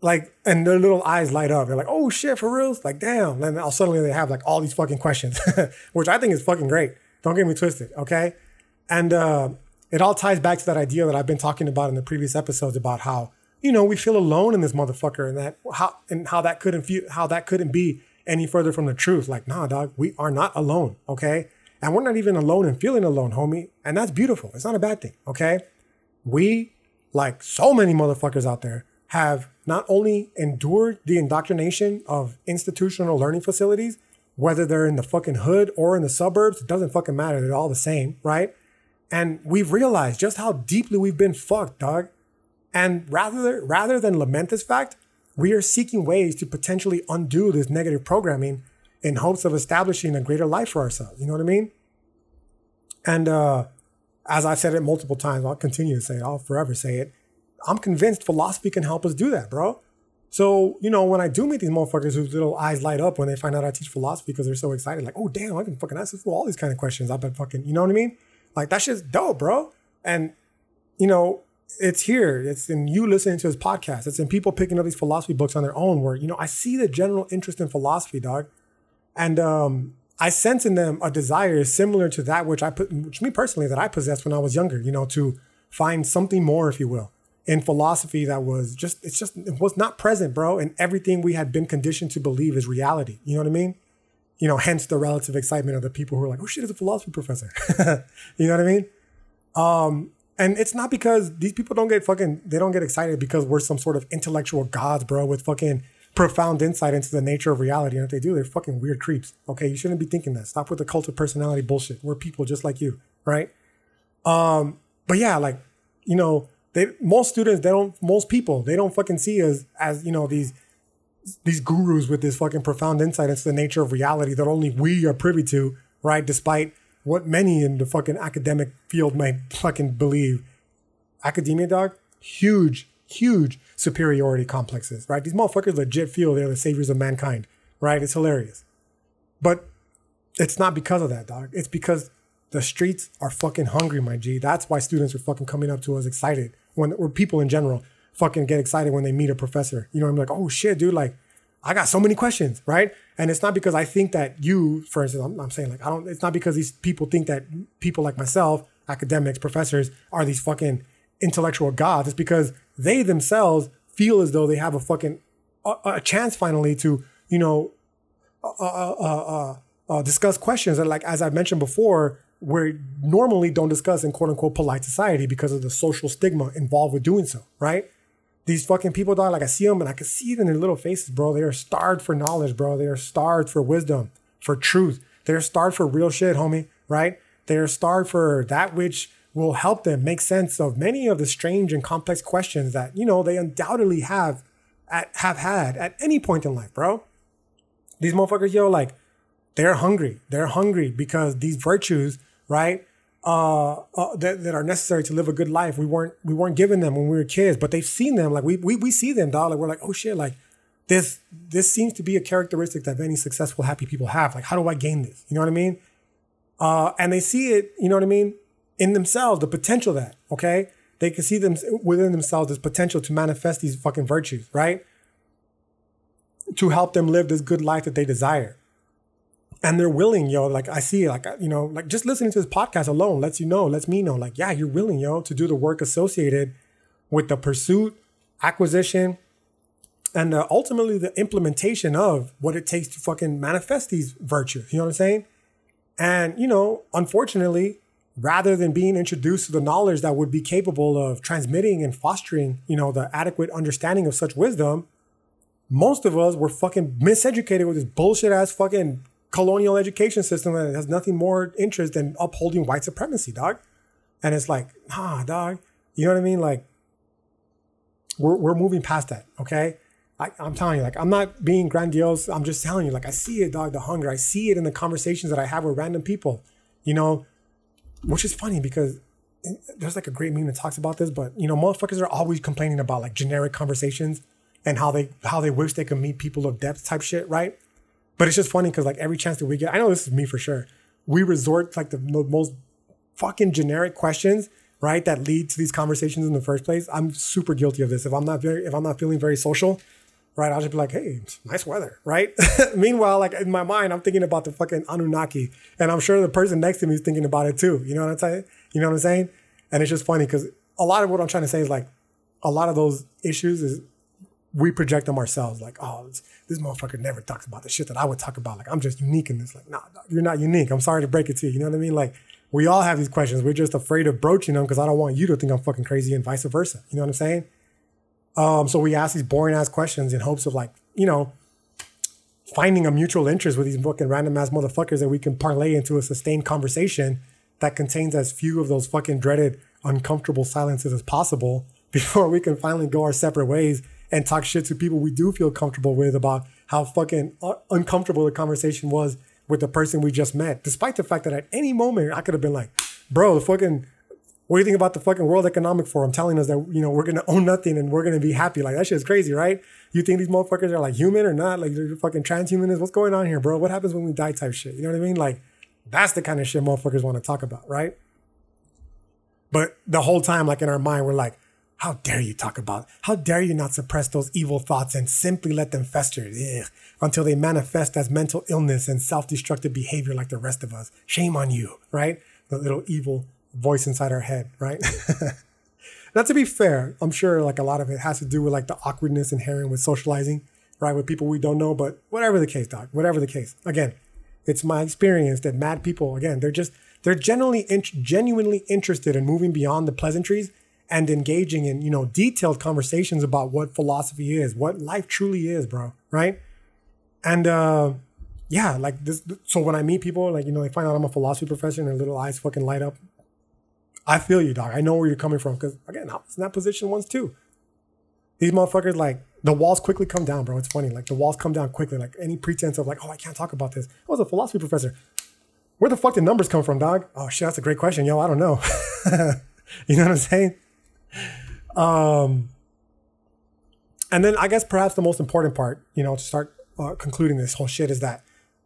Like, and their little eyes light up. They're like, oh shit, for real? Like, damn. And all suddenly they have like all these fucking questions, <laughs> which I think is fucking great. Don't get me twisted, okay? And uh, it all ties back to that idea that I've been talking about in the previous episodes about how you know, we feel alone in this motherfucker and that how and how that couldn't feel how that couldn't be any further from the truth. Like, nah, dog, we are not alone, okay? And we're not even alone and feeling alone, homie. And that's beautiful. It's not a bad thing, okay? We, like so many motherfuckers out there, have not only endured the indoctrination of institutional learning facilities, whether they're in the fucking hood or in the suburbs, it doesn't fucking matter. They're all the same, right? And we've realized just how deeply we've been fucked, dog And rather, rather than lament this fact, we are seeking ways to potentially undo this negative programming in hopes of establishing a greater life for ourselves. You know what I mean? And uh, as I've said it multiple times, I'll continue to say it, I'll forever say it. I'm convinced philosophy can help us do that, bro. So, you know, when I do meet these motherfuckers whose little eyes light up when they find out I teach philosophy because they're so excited, like, oh, damn, I can fucking ask this all these kind of questions. I've been fucking, you know what I mean? Like, that shit's dope, bro. And, you know, it's here. It's in you listening to his podcast. It's in people picking up these philosophy books on their own where, you know, I see the general interest in philosophy, dog. And um, I sense in them a desire similar to that which I put, which me personally, that I possessed when I was younger, you know, to find something more, if you will in philosophy that was just it's just it was not present, bro. And everything we had been conditioned to believe is reality. You know what I mean? You know, hence the relative excitement of the people who are like, "Oh shit, it's a philosophy professor." <laughs> you know what I mean? Um, and it's not because these people don't get fucking they don't get excited because we're some sort of intellectual gods, bro, with fucking profound insight into the nature of reality. And if they do, they're fucking weird creeps. Okay, you shouldn't be thinking that. Stop with the cult of personality bullshit. We're people just like you, right? Um, but yeah, like you know, they most students they don't most people they don't fucking see us as you know these these gurus with this fucking profound insight into the nature of reality that only we are privy to, right? Despite what many in the fucking academic field might fucking believe. Academia, dog, huge, huge superiority complexes, right? These motherfuckers legit feel they're the saviors of mankind, right? It's hilarious. But it's not because of that, dog. It's because the streets are fucking hungry, my G. That's why students are fucking coming up to us excited when or people in general fucking get excited when they meet a professor. You know, I'm like, oh shit, dude, like I got so many questions, right? And it's not because I think that you, for instance, I'm, I'm, saying like I don't. It's not because these people think that people like myself, academics, professors, are these fucking intellectual gods. It's because they themselves feel as though they have a fucking a, a chance finally to you know uh, uh, uh, uh discuss questions that like as I've mentioned before we normally don't discuss in quote unquote polite society because of the social stigma involved with doing so, right? These fucking people, dog, like I see them and I can see it in their little faces, bro. They are starved for knowledge, bro. They are starved for wisdom, for truth. They're starved for real shit, homie, right? They are starved for that which will help them make sense of many of the strange and complex questions that, you know, they undoubtedly have at, have had at any point in life, bro. These motherfuckers, yo, like, they're hungry. They're hungry because these virtues right? Uh, uh, that, that are necessary to live a good life. We weren't we weren't given them when we were kids, but they've seen them. Like we we we see them, dog. Like we're like, oh shit, like this this seems to be a characteristic that many successful, happy people have. Like, how do I gain this? You know what I mean? Uh, and they see it, you know what I mean, in themselves, the potential that, okay? They can see them within themselves this potential to manifest these fucking virtues, right? To help them live this good life that they desire and they're willing, yo. Like I see, like you know, like just listening to this podcast alone lets you know, lets me know, like yeah, you're willing, yo, to do the work associated with the pursuit, acquisition, and uh, ultimately the implementation of what it takes to fucking manifest these virtues. You know what I'm saying? And you know, unfortunately, rather than being introduced to the knowledge that would be capable of transmitting and fostering, you know, the adequate understanding of such wisdom, most of us were fucking miseducated with this bullshit ass fucking colonial education system that has nothing more interest than upholding white supremacy, dog. And it's like, nah, dog. You know what I mean? Like, we're, we're moving past that, okay? I, I'm telling you, like, I'm not being grandiose. I'm just telling you, like, I see it, dog, the hunger. I see it in the conversations that I have with random people, you know, which is funny because there's like a great meme that talks about this, but, you know, motherfuckers are always complaining about like generic conversations and how they how they wish they could meet people of depth type shit, right? But it's just funny because like every chance that we get, I know this is me for sure. We resort to like the most fucking generic questions, right? That lead to these conversations in the first place. I'm super guilty of this. If I'm not very, if I'm not feeling very social, right? I'll just be like, hey, nice weather, right? <laughs> Meanwhile, like in my mind, I'm thinking about the fucking Anunnaki, and I'm sure the person next to me is thinking about it too. You know what I'm saying? You know what I'm saying? And it's just funny because a lot of what I'm trying to say is like, a lot of those issues is we project them ourselves. Like, oh, this motherfucker never talks about the shit that I would talk about. Like, I'm just unique in this. Like, nah, you're not unique. I'm sorry to break it to you. You know what I mean? Like, we all have these questions. We're just afraid of broaching them because I don't want you to think I'm fucking crazy and vice versa. You know what I'm saying? Um, so we ask these boring ass questions in hopes of like, you know, finding a mutual interest with these fucking random ass motherfuckers that we can parlay into a sustained conversation that contains as few of those fucking dreaded uncomfortable silences as possible <laughs> before we can finally go our separate ways and talk shit to people we do feel comfortable with about how fucking uncomfortable the conversation was with the person we just met. Despite the fact that at any moment I could have been like, bro, the fucking what do you think about the fucking World Economic Forum telling us that you know we're gonna own nothing and we're gonna be happy? Like that shit is crazy, right? You think these motherfuckers are like human or not? Like they're fucking transhumanists? What's going on here, bro? What happens when we die? Type shit. You know what I mean? Like that's the kind of shit motherfuckers want to talk about, right? But the whole time, like in our mind, we're like, how dare you talk about? How dare you not suppress those evil thoughts and simply let them fester ugh, until they manifest as mental illness and self-destructive behavior like the rest of us? Shame on you, right? The little evil voice inside our head, right? <laughs> now, to be fair, I'm sure like a lot of it has to do with like the awkwardness inherent with socializing, right? With people we don't know, but whatever the case, doc, whatever the case. Again, it's my experience that mad people, again, they're just, they're genuinely, in, genuinely interested in moving beyond the pleasantries and engaging in, you know, detailed conversations about what philosophy is, what life truly is, bro, right? And, uh, yeah, like this. So when I meet people, like, you know, they find out I'm a philosophy professor and their little eyes fucking light up I feel you, dog. I know where you're coming from because again, I was in that position once too. These motherfuckers, like the walls quickly come down, bro. It's funny, like the walls come down quickly. Like any pretense of like, oh, I can't talk about this. I was a philosophy professor. Where the fuck did numbers come from, dog? Oh shit, that's a great question, yo. I don't know. <laughs> you know what I'm saying? Um, and then I guess perhaps the most important part, you know, to start uh, concluding this whole shit is that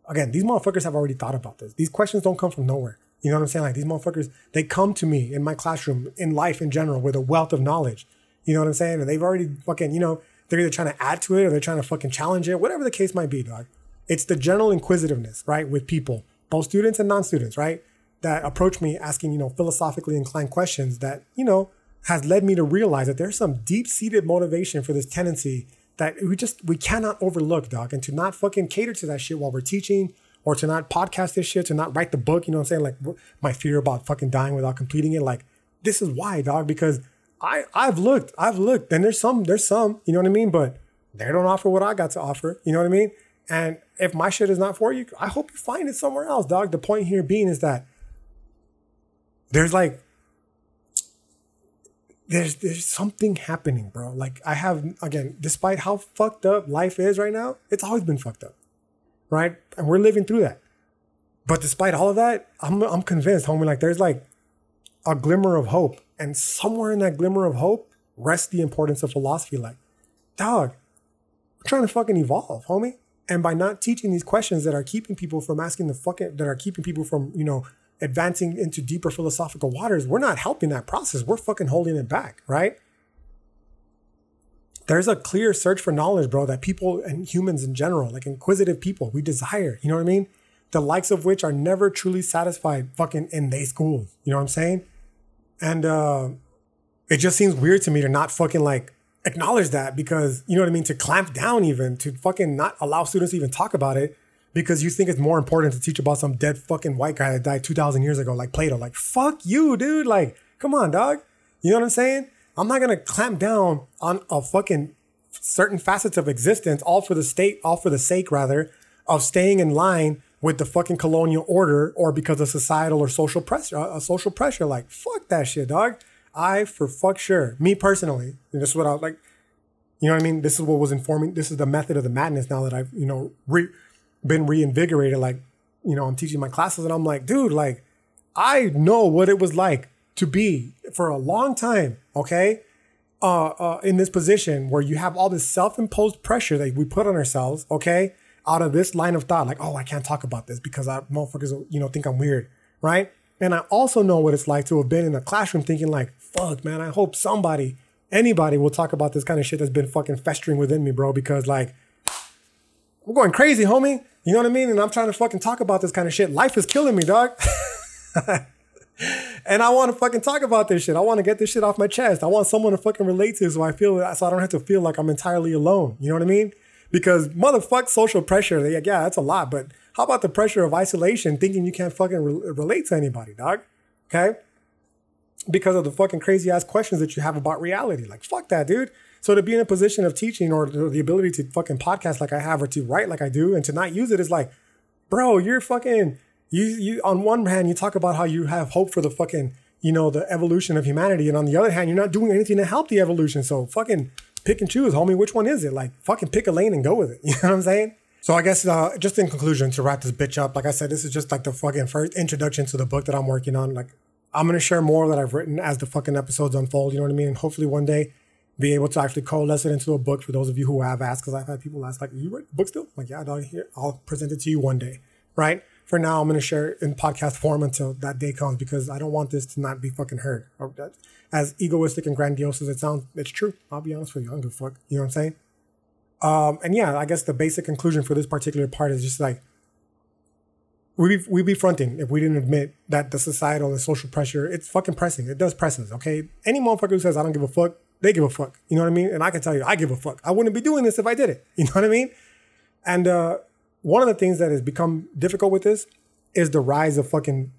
again, these motherfuckers have already thought about this. These questions don't come from nowhere. You know what I'm saying? Like these motherfuckers, they come to me in my classroom, in life in general, with a wealth of knowledge. You know what I'm saying? And they've already fucking, you know, they're either trying to add to it or they're trying to fucking challenge it, whatever the case might be, dog. It's the general inquisitiveness, right, with people, both students and non-students, right, that approach me asking, you know, philosophically inclined questions that, you know, has led me to realize that there's some deep-seated motivation for this tendency that we just we cannot overlook, dog, and to not fucking cater to that shit while we're teaching or to not podcast this shit, to not write the book, you know what I'm saying? Like my fear about fucking dying without completing it. Like, this is why, dog, because I I've looked, I've looked, and there's some, there's some, you know what I mean? But they don't offer what I got to offer, you know what I mean? And if my shit is not for you, I hope you find it somewhere else, dog. The point here being is that there's like there's there's something happening, bro. Like I have again, despite how fucked up life is right now, it's always been fucked up right? And we're living through that. But despite all of that, I'm I'm convinced, homie, like there's like a glimmer of hope. And somewhere in that glimmer of hope rests the importance of philosophy. Like, dog, we're trying to fucking evolve, homie. And by not teaching these questions that are keeping people from asking the fucking that are keeping people from, you know, advancing into deeper philosophical waters, we're not helping that process. We're fucking holding it back, right? there's a clear search for knowledge, bro, that people and humans in general, like inquisitive people, we desire. You know what I mean? The likes of which are never truly satisfied fucking in they school. You know what I'm saying? And uh, it just seems weird to me to not fucking like acknowledge that because, you know what I mean? To clamp down even, to fucking not allow students to even talk about it because you think it's more important to teach about some dead fucking white guy that died 2,000 years ago, like Plato. Like, fuck you, dude. Like, come on, dog. You know what I'm saying? I'm not gonna clamp down on a fucking certain facets of existence, all for the state, all for the sake rather of staying in line with the fucking colonial order or because of societal or social pressure, a uh, social pressure. Like fuck that shit, dog. I for fuck sure. Me personally, this is what I like. You know what I mean? This is what was informing. This is the method of the madness. Now that I've you know re, been reinvigorated, like you know I'm teaching my classes, and I'm like, dude, like I know what it was like to be for a long time, okay, uh, uh, in this position where you have all this self-imposed pressure that we put on ourselves, okay, out of this line of thought, like, oh, I can't talk about this because I motherfuckers, you know, think I'm weird, right? And I also know what it's like to have been in a classroom thinking like, fuck, man, I hope somebody, anybody will talk about this kind of shit that's been fucking festering within me, bro, because like, I'm going crazy, homie. You know what I mean? And I'm trying to fucking talk about this kind of shit. Life is killing me, dog. <laughs> and I want to fucking talk about this shit. I want to get this shit off my chest. I want someone to fucking relate to so I feel so I don't have to feel like I'm entirely alone. You know what I mean? Because motherfuck social pressure. Yeah, that's a lot. But how about the pressure of isolation, thinking you can't fucking re- relate to anybody, dog? Okay? Because of the fucking crazy ass questions that you have about reality. Like, fuck that, dude. So to be in a position of teaching or the ability to fucking podcast like I have or to write like I do and to not use it is like, bro, you're fucking you you on one hand you talk about how you have hope for the fucking you know, the evolution of humanity. And on the other hand, you're not doing anything to help the evolution. So fucking pick and choose, homie. Which one is it? Like fucking pick a lane and go with it. <laughs> You know what I'm saying? So I guess uh, just in conclusion to wrap this bitch up, like I said, this is just like the fucking first introduction to the book that I'm working on. Like I'm gonna share more that I've written as the fucking episodes unfold. You know what I mean? And hopefully one day be able to actually coalesce it into a book for those of you who have asked. Because I've had people ask, like, "You write book still?" Like, yeah. Here, I'll present it to you one day, right? For now, I'm gonna share it in podcast form until that day comes because I don't want this to not be fucking heard. As egoistic and grandiose as it sounds, it's true. I'll be honest with you. I don't give a fuck. You know what I'm saying? Um, and yeah, I guess the basic conclusion for this particular part is just like we be, we be fronting if we didn't admit that the societal and social pressure, it's fucking pressing. It does press us, okay? Any motherfucker who says I don't give a fuck, they give a fuck. You know what I mean? And I can tell you, I give a fuck. I wouldn't be doing this if I did it. <laughs> You know what I mean? And uh, one of the things that has become difficult with this is the rise of fucking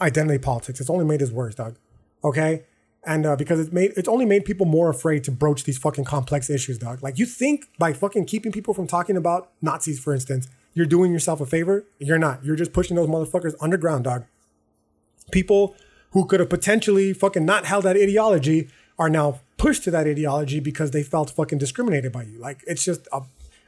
identity politics. It's only made this worse, dog. Okay? and uh, because it's made it's only made people more afraid to broach these fucking complex issues, dog. Like you think by fucking keeping people from talking about Nazis, for instance, you're doing yourself a favor. You're not. You're just pushing those motherfuckers underground, dog. People who could have potentially fucking not held that ideology are now pushed to that ideology because they felt fucking discriminated by you. Like it's just. i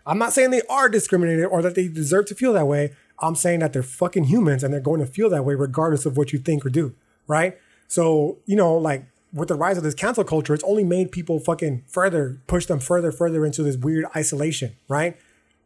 I'm not saying they are discriminated or that they deserve to feel that way. I'm saying that they're fucking humans and they're going to feel that way regardless of what you think or do, right? So, you know, like with the rise of this cancel culture, it's only made people fucking further, push them further, further into this weird isolation, right?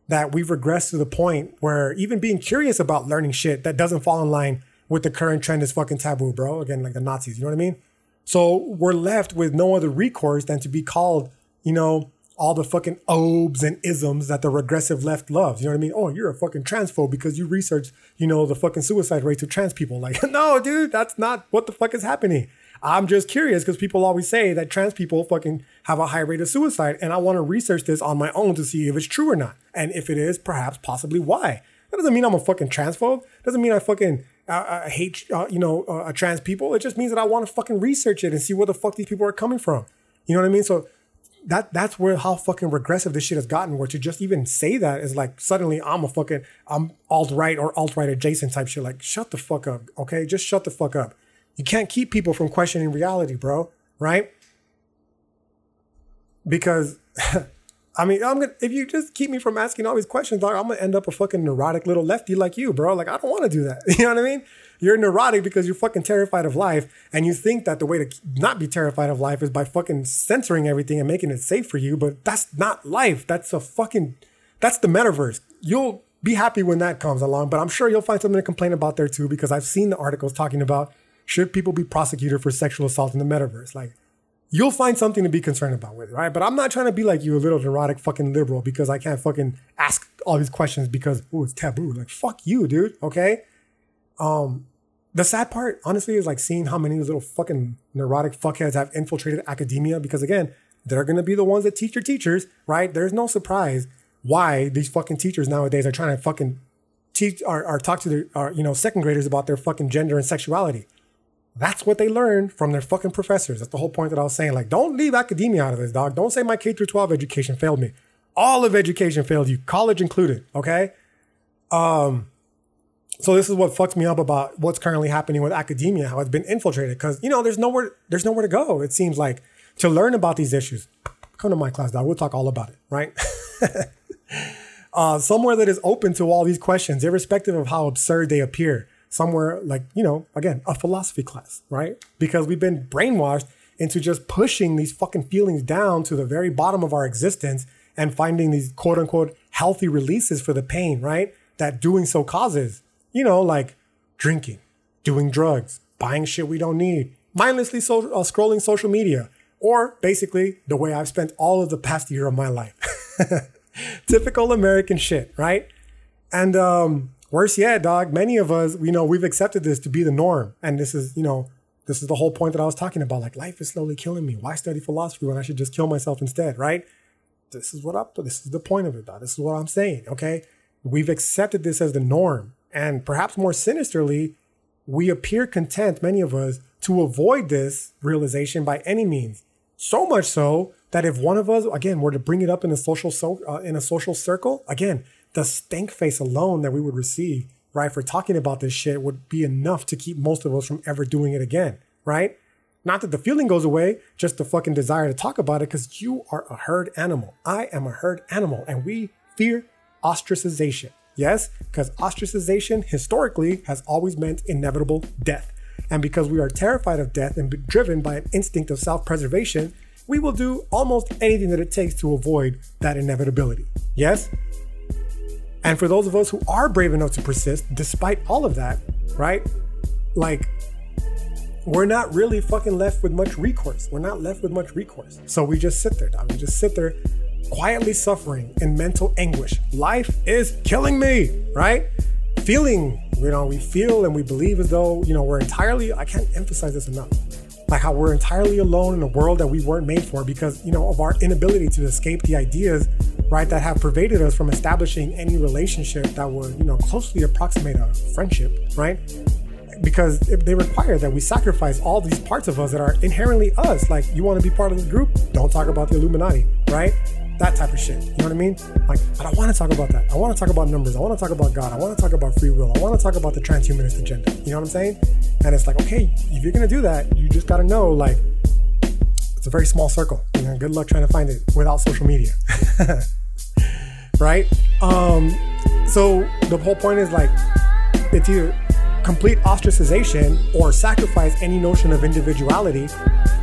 That we've regressed to the point where even being curious about learning shit that doesn't fall in line with the current trend is fucking taboo, bro. Again, like the Nazis, you know what I mean? So we're left with no other recourse than to be called, you know, all the fucking obes and isms that the regressive left loves. You know what I mean? Oh, you're a fucking transphobe because you researched, you know, the fucking suicide rates of trans people. <laughs> Like, no, dude, that's not what the fuck is happening. I'm just curious because people always say that trans people fucking have a high rate of suicide. And I want to research this on my own to see if it's true or not. And if it is, perhaps, possibly why. That doesn't mean I'm a fucking transphobe. Doesn't mean I fucking uh, I hate, uh, you know, uh, trans people. It just means that I want to fucking research it and see where the fuck these people are coming from. You know what I mean? So that that's where how fucking regressive this shit has gotten. Where to just even say that is like suddenly I'm a fucking I'm alt right or alt right adjacent type shit. Like shut the fuck up, okay? Just shut the fuck up. You can't keep people from questioning reality, bro. Right? Because, <laughs> I mean, I'm gonna if you just keep me from asking all these questions, I'm gonna end up a fucking neurotic little lefty like you, bro. Like I don't want to do that. <laughs> You know what I mean? You're neurotic because you're fucking terrified of life, and you think that the way to not be terrified of life is by fucking censoring everything and making it safe for you. But that's not life. That's a fucking that's the metaverse. You'll be happy when that comes along, but I'm sure you'll find something to complain about there too, because I've seen the articles talking about should people be prosecuted for sexual assault in the metaverse? Like, you'll find something to be concerned about with it, right? But I'm not trying to be like you, a little neurotic fucking liberal, because I can't fucking ask all these questions because oh, it's taboo. Like, fuck you, dude. Okay. Um, the sad part, honestly, is like seeing how many of these little fucking neurotic fuckheads have infiltrated academia. Because again, they're gonna be the ones that teach your teachers, right? There's no surprise why these fucking teachers nowadays are trying to fucking teach or, or talk to their, you know, second graders about their fucking gender and sexuality. That's what they learned from their fucking professors. That's the whole point that I was saying. Like, don't leave academia out of this, dog. Don't say my K through 12 education failed me. All of education failed you, college included. Okay. Um, so this is what fucks me up about what's currently happening with academia, how it's been infiltrated. Because you know, there's nowhere, there's nowhere to go. It seems like to learn about these issues. Come to my class, dog. We'll talk all about it, right? <laughs> uh, somewhere that is open to all these questions, irrespective of how absurd they appear somewhere like, you know, again, a philosophy class, right? Because we've been brainwashed into just pushing these fucking feelings down to the very bottom of our existence and finding these quote unquote healthy releases for the pain, right? That doing so causes, you know, like drinking, doing drugs, buying shit we don't need, mindlessly so, uh, scrolling social media, or basically the way I've spent all of the past year of my life. <laughs> Typical American shit, right? And um, Worse yet, dog, many of us, you know, we've accepted this to be the norm. And this is, you know, this is the whole point that I was talking about. Like, life is slowly killing me. Why study philosophy when I should just kill myself instead, right? This is what up. This is the point of it, dog. This is what I'm saying, okay? We've accepted this as the norm. And perhaps more sinisterly, we appear content, many of us, to avoid this realization by any means. So much so that if one of us, again, were to bring it up in a social so, uh, in a social circle, again, the stank face alone that we would receive, right, for talking about this shit would be enough to keep most of us from ever doing it again, right? Not that the feeling goes away, just the fucking desire to talk about it because you are a herd animal. I am a herd animal and we fear ostracization. Yes, because ostracization historically has always meant inevitable death. And because we are terrified of death and driven by an instinct of self preservation, we will do almost anything that it takes to avoid that inevitability. Yes? And for those of us who are brave enough to persist, despite all of that, right? Like, we're not really fucking left with much recourse. We're not left with much recourse. So we just sit there, dog. We just sit there quietly suffering in mental anguish. Life is killing me, right? Feeling, you know, we feel and we believe as though, you know, we're entirely, I can't emphasize this enough, like how we're entirely alone in a world that we weren't made for because, you know, of our inability to escape the ideas, right, that have pervaded us from establishing any relationship that would, you know, closely approximate a friendship, right? because they require that we sacrifice all these parts of us that are inherently us. Like, you want to be part of this group? Don't talk about the Illuminati, right? That type of shit. You know what I mean? Like, I don't want to talk about that. I want to talk about numbers. I want to talk about God. I want to talk about free will. I want to talk about the transhumanist agenda. You know what I'm saying? And it's like, okay, if you're going to do that, you just got to know, like, it's a very small circle. You know, good luck trying to find it without social media. <laughs> right? Um, so the whole point is like, it's either complete ostracization or sacrifice any notion of individuality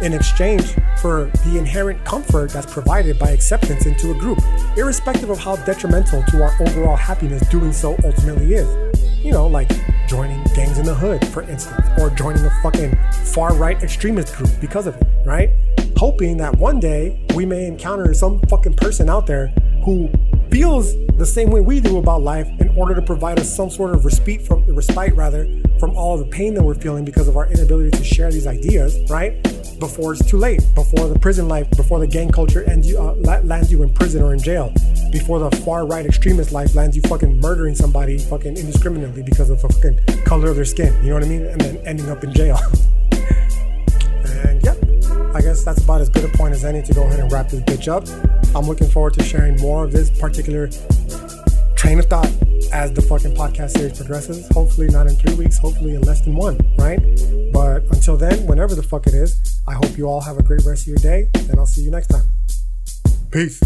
in exchange for the inherent comfort that's provided by acceptance into a group, irrespective of how detrimental to our overall happiness doing so ultimately is. You know, like joining gangs in the hood, for instance, or joining a fucking far right extremist group because of it, right? Hoping that one day we may encounter some fucking person out there who feels the same way we do about life in order to provide us some sort of respite from respite rather from all the pain that we're feeling because of our inability to share these ideas, right? Before it's too late, before the prison life, before the gang culture ends you, uh, lands you in prison or in jail, before the far right extremist life lands you fucking murdering somebody fucking indiscriminately because of the fucking color of their skin. You know what I mean? And then ending up in jail. <laughs> I guess that's about as good a point as any to go ahead and wrap this bitch up. I'm looking forward to sharing more of this particular train of thought as the fucking podcast series progresses. Hopefully, not in three weeks, hopefully, in less than one, right? But until then, whenever the fuck it is, I hope you all have a great rest of your day, and I'll see you next time. Peace.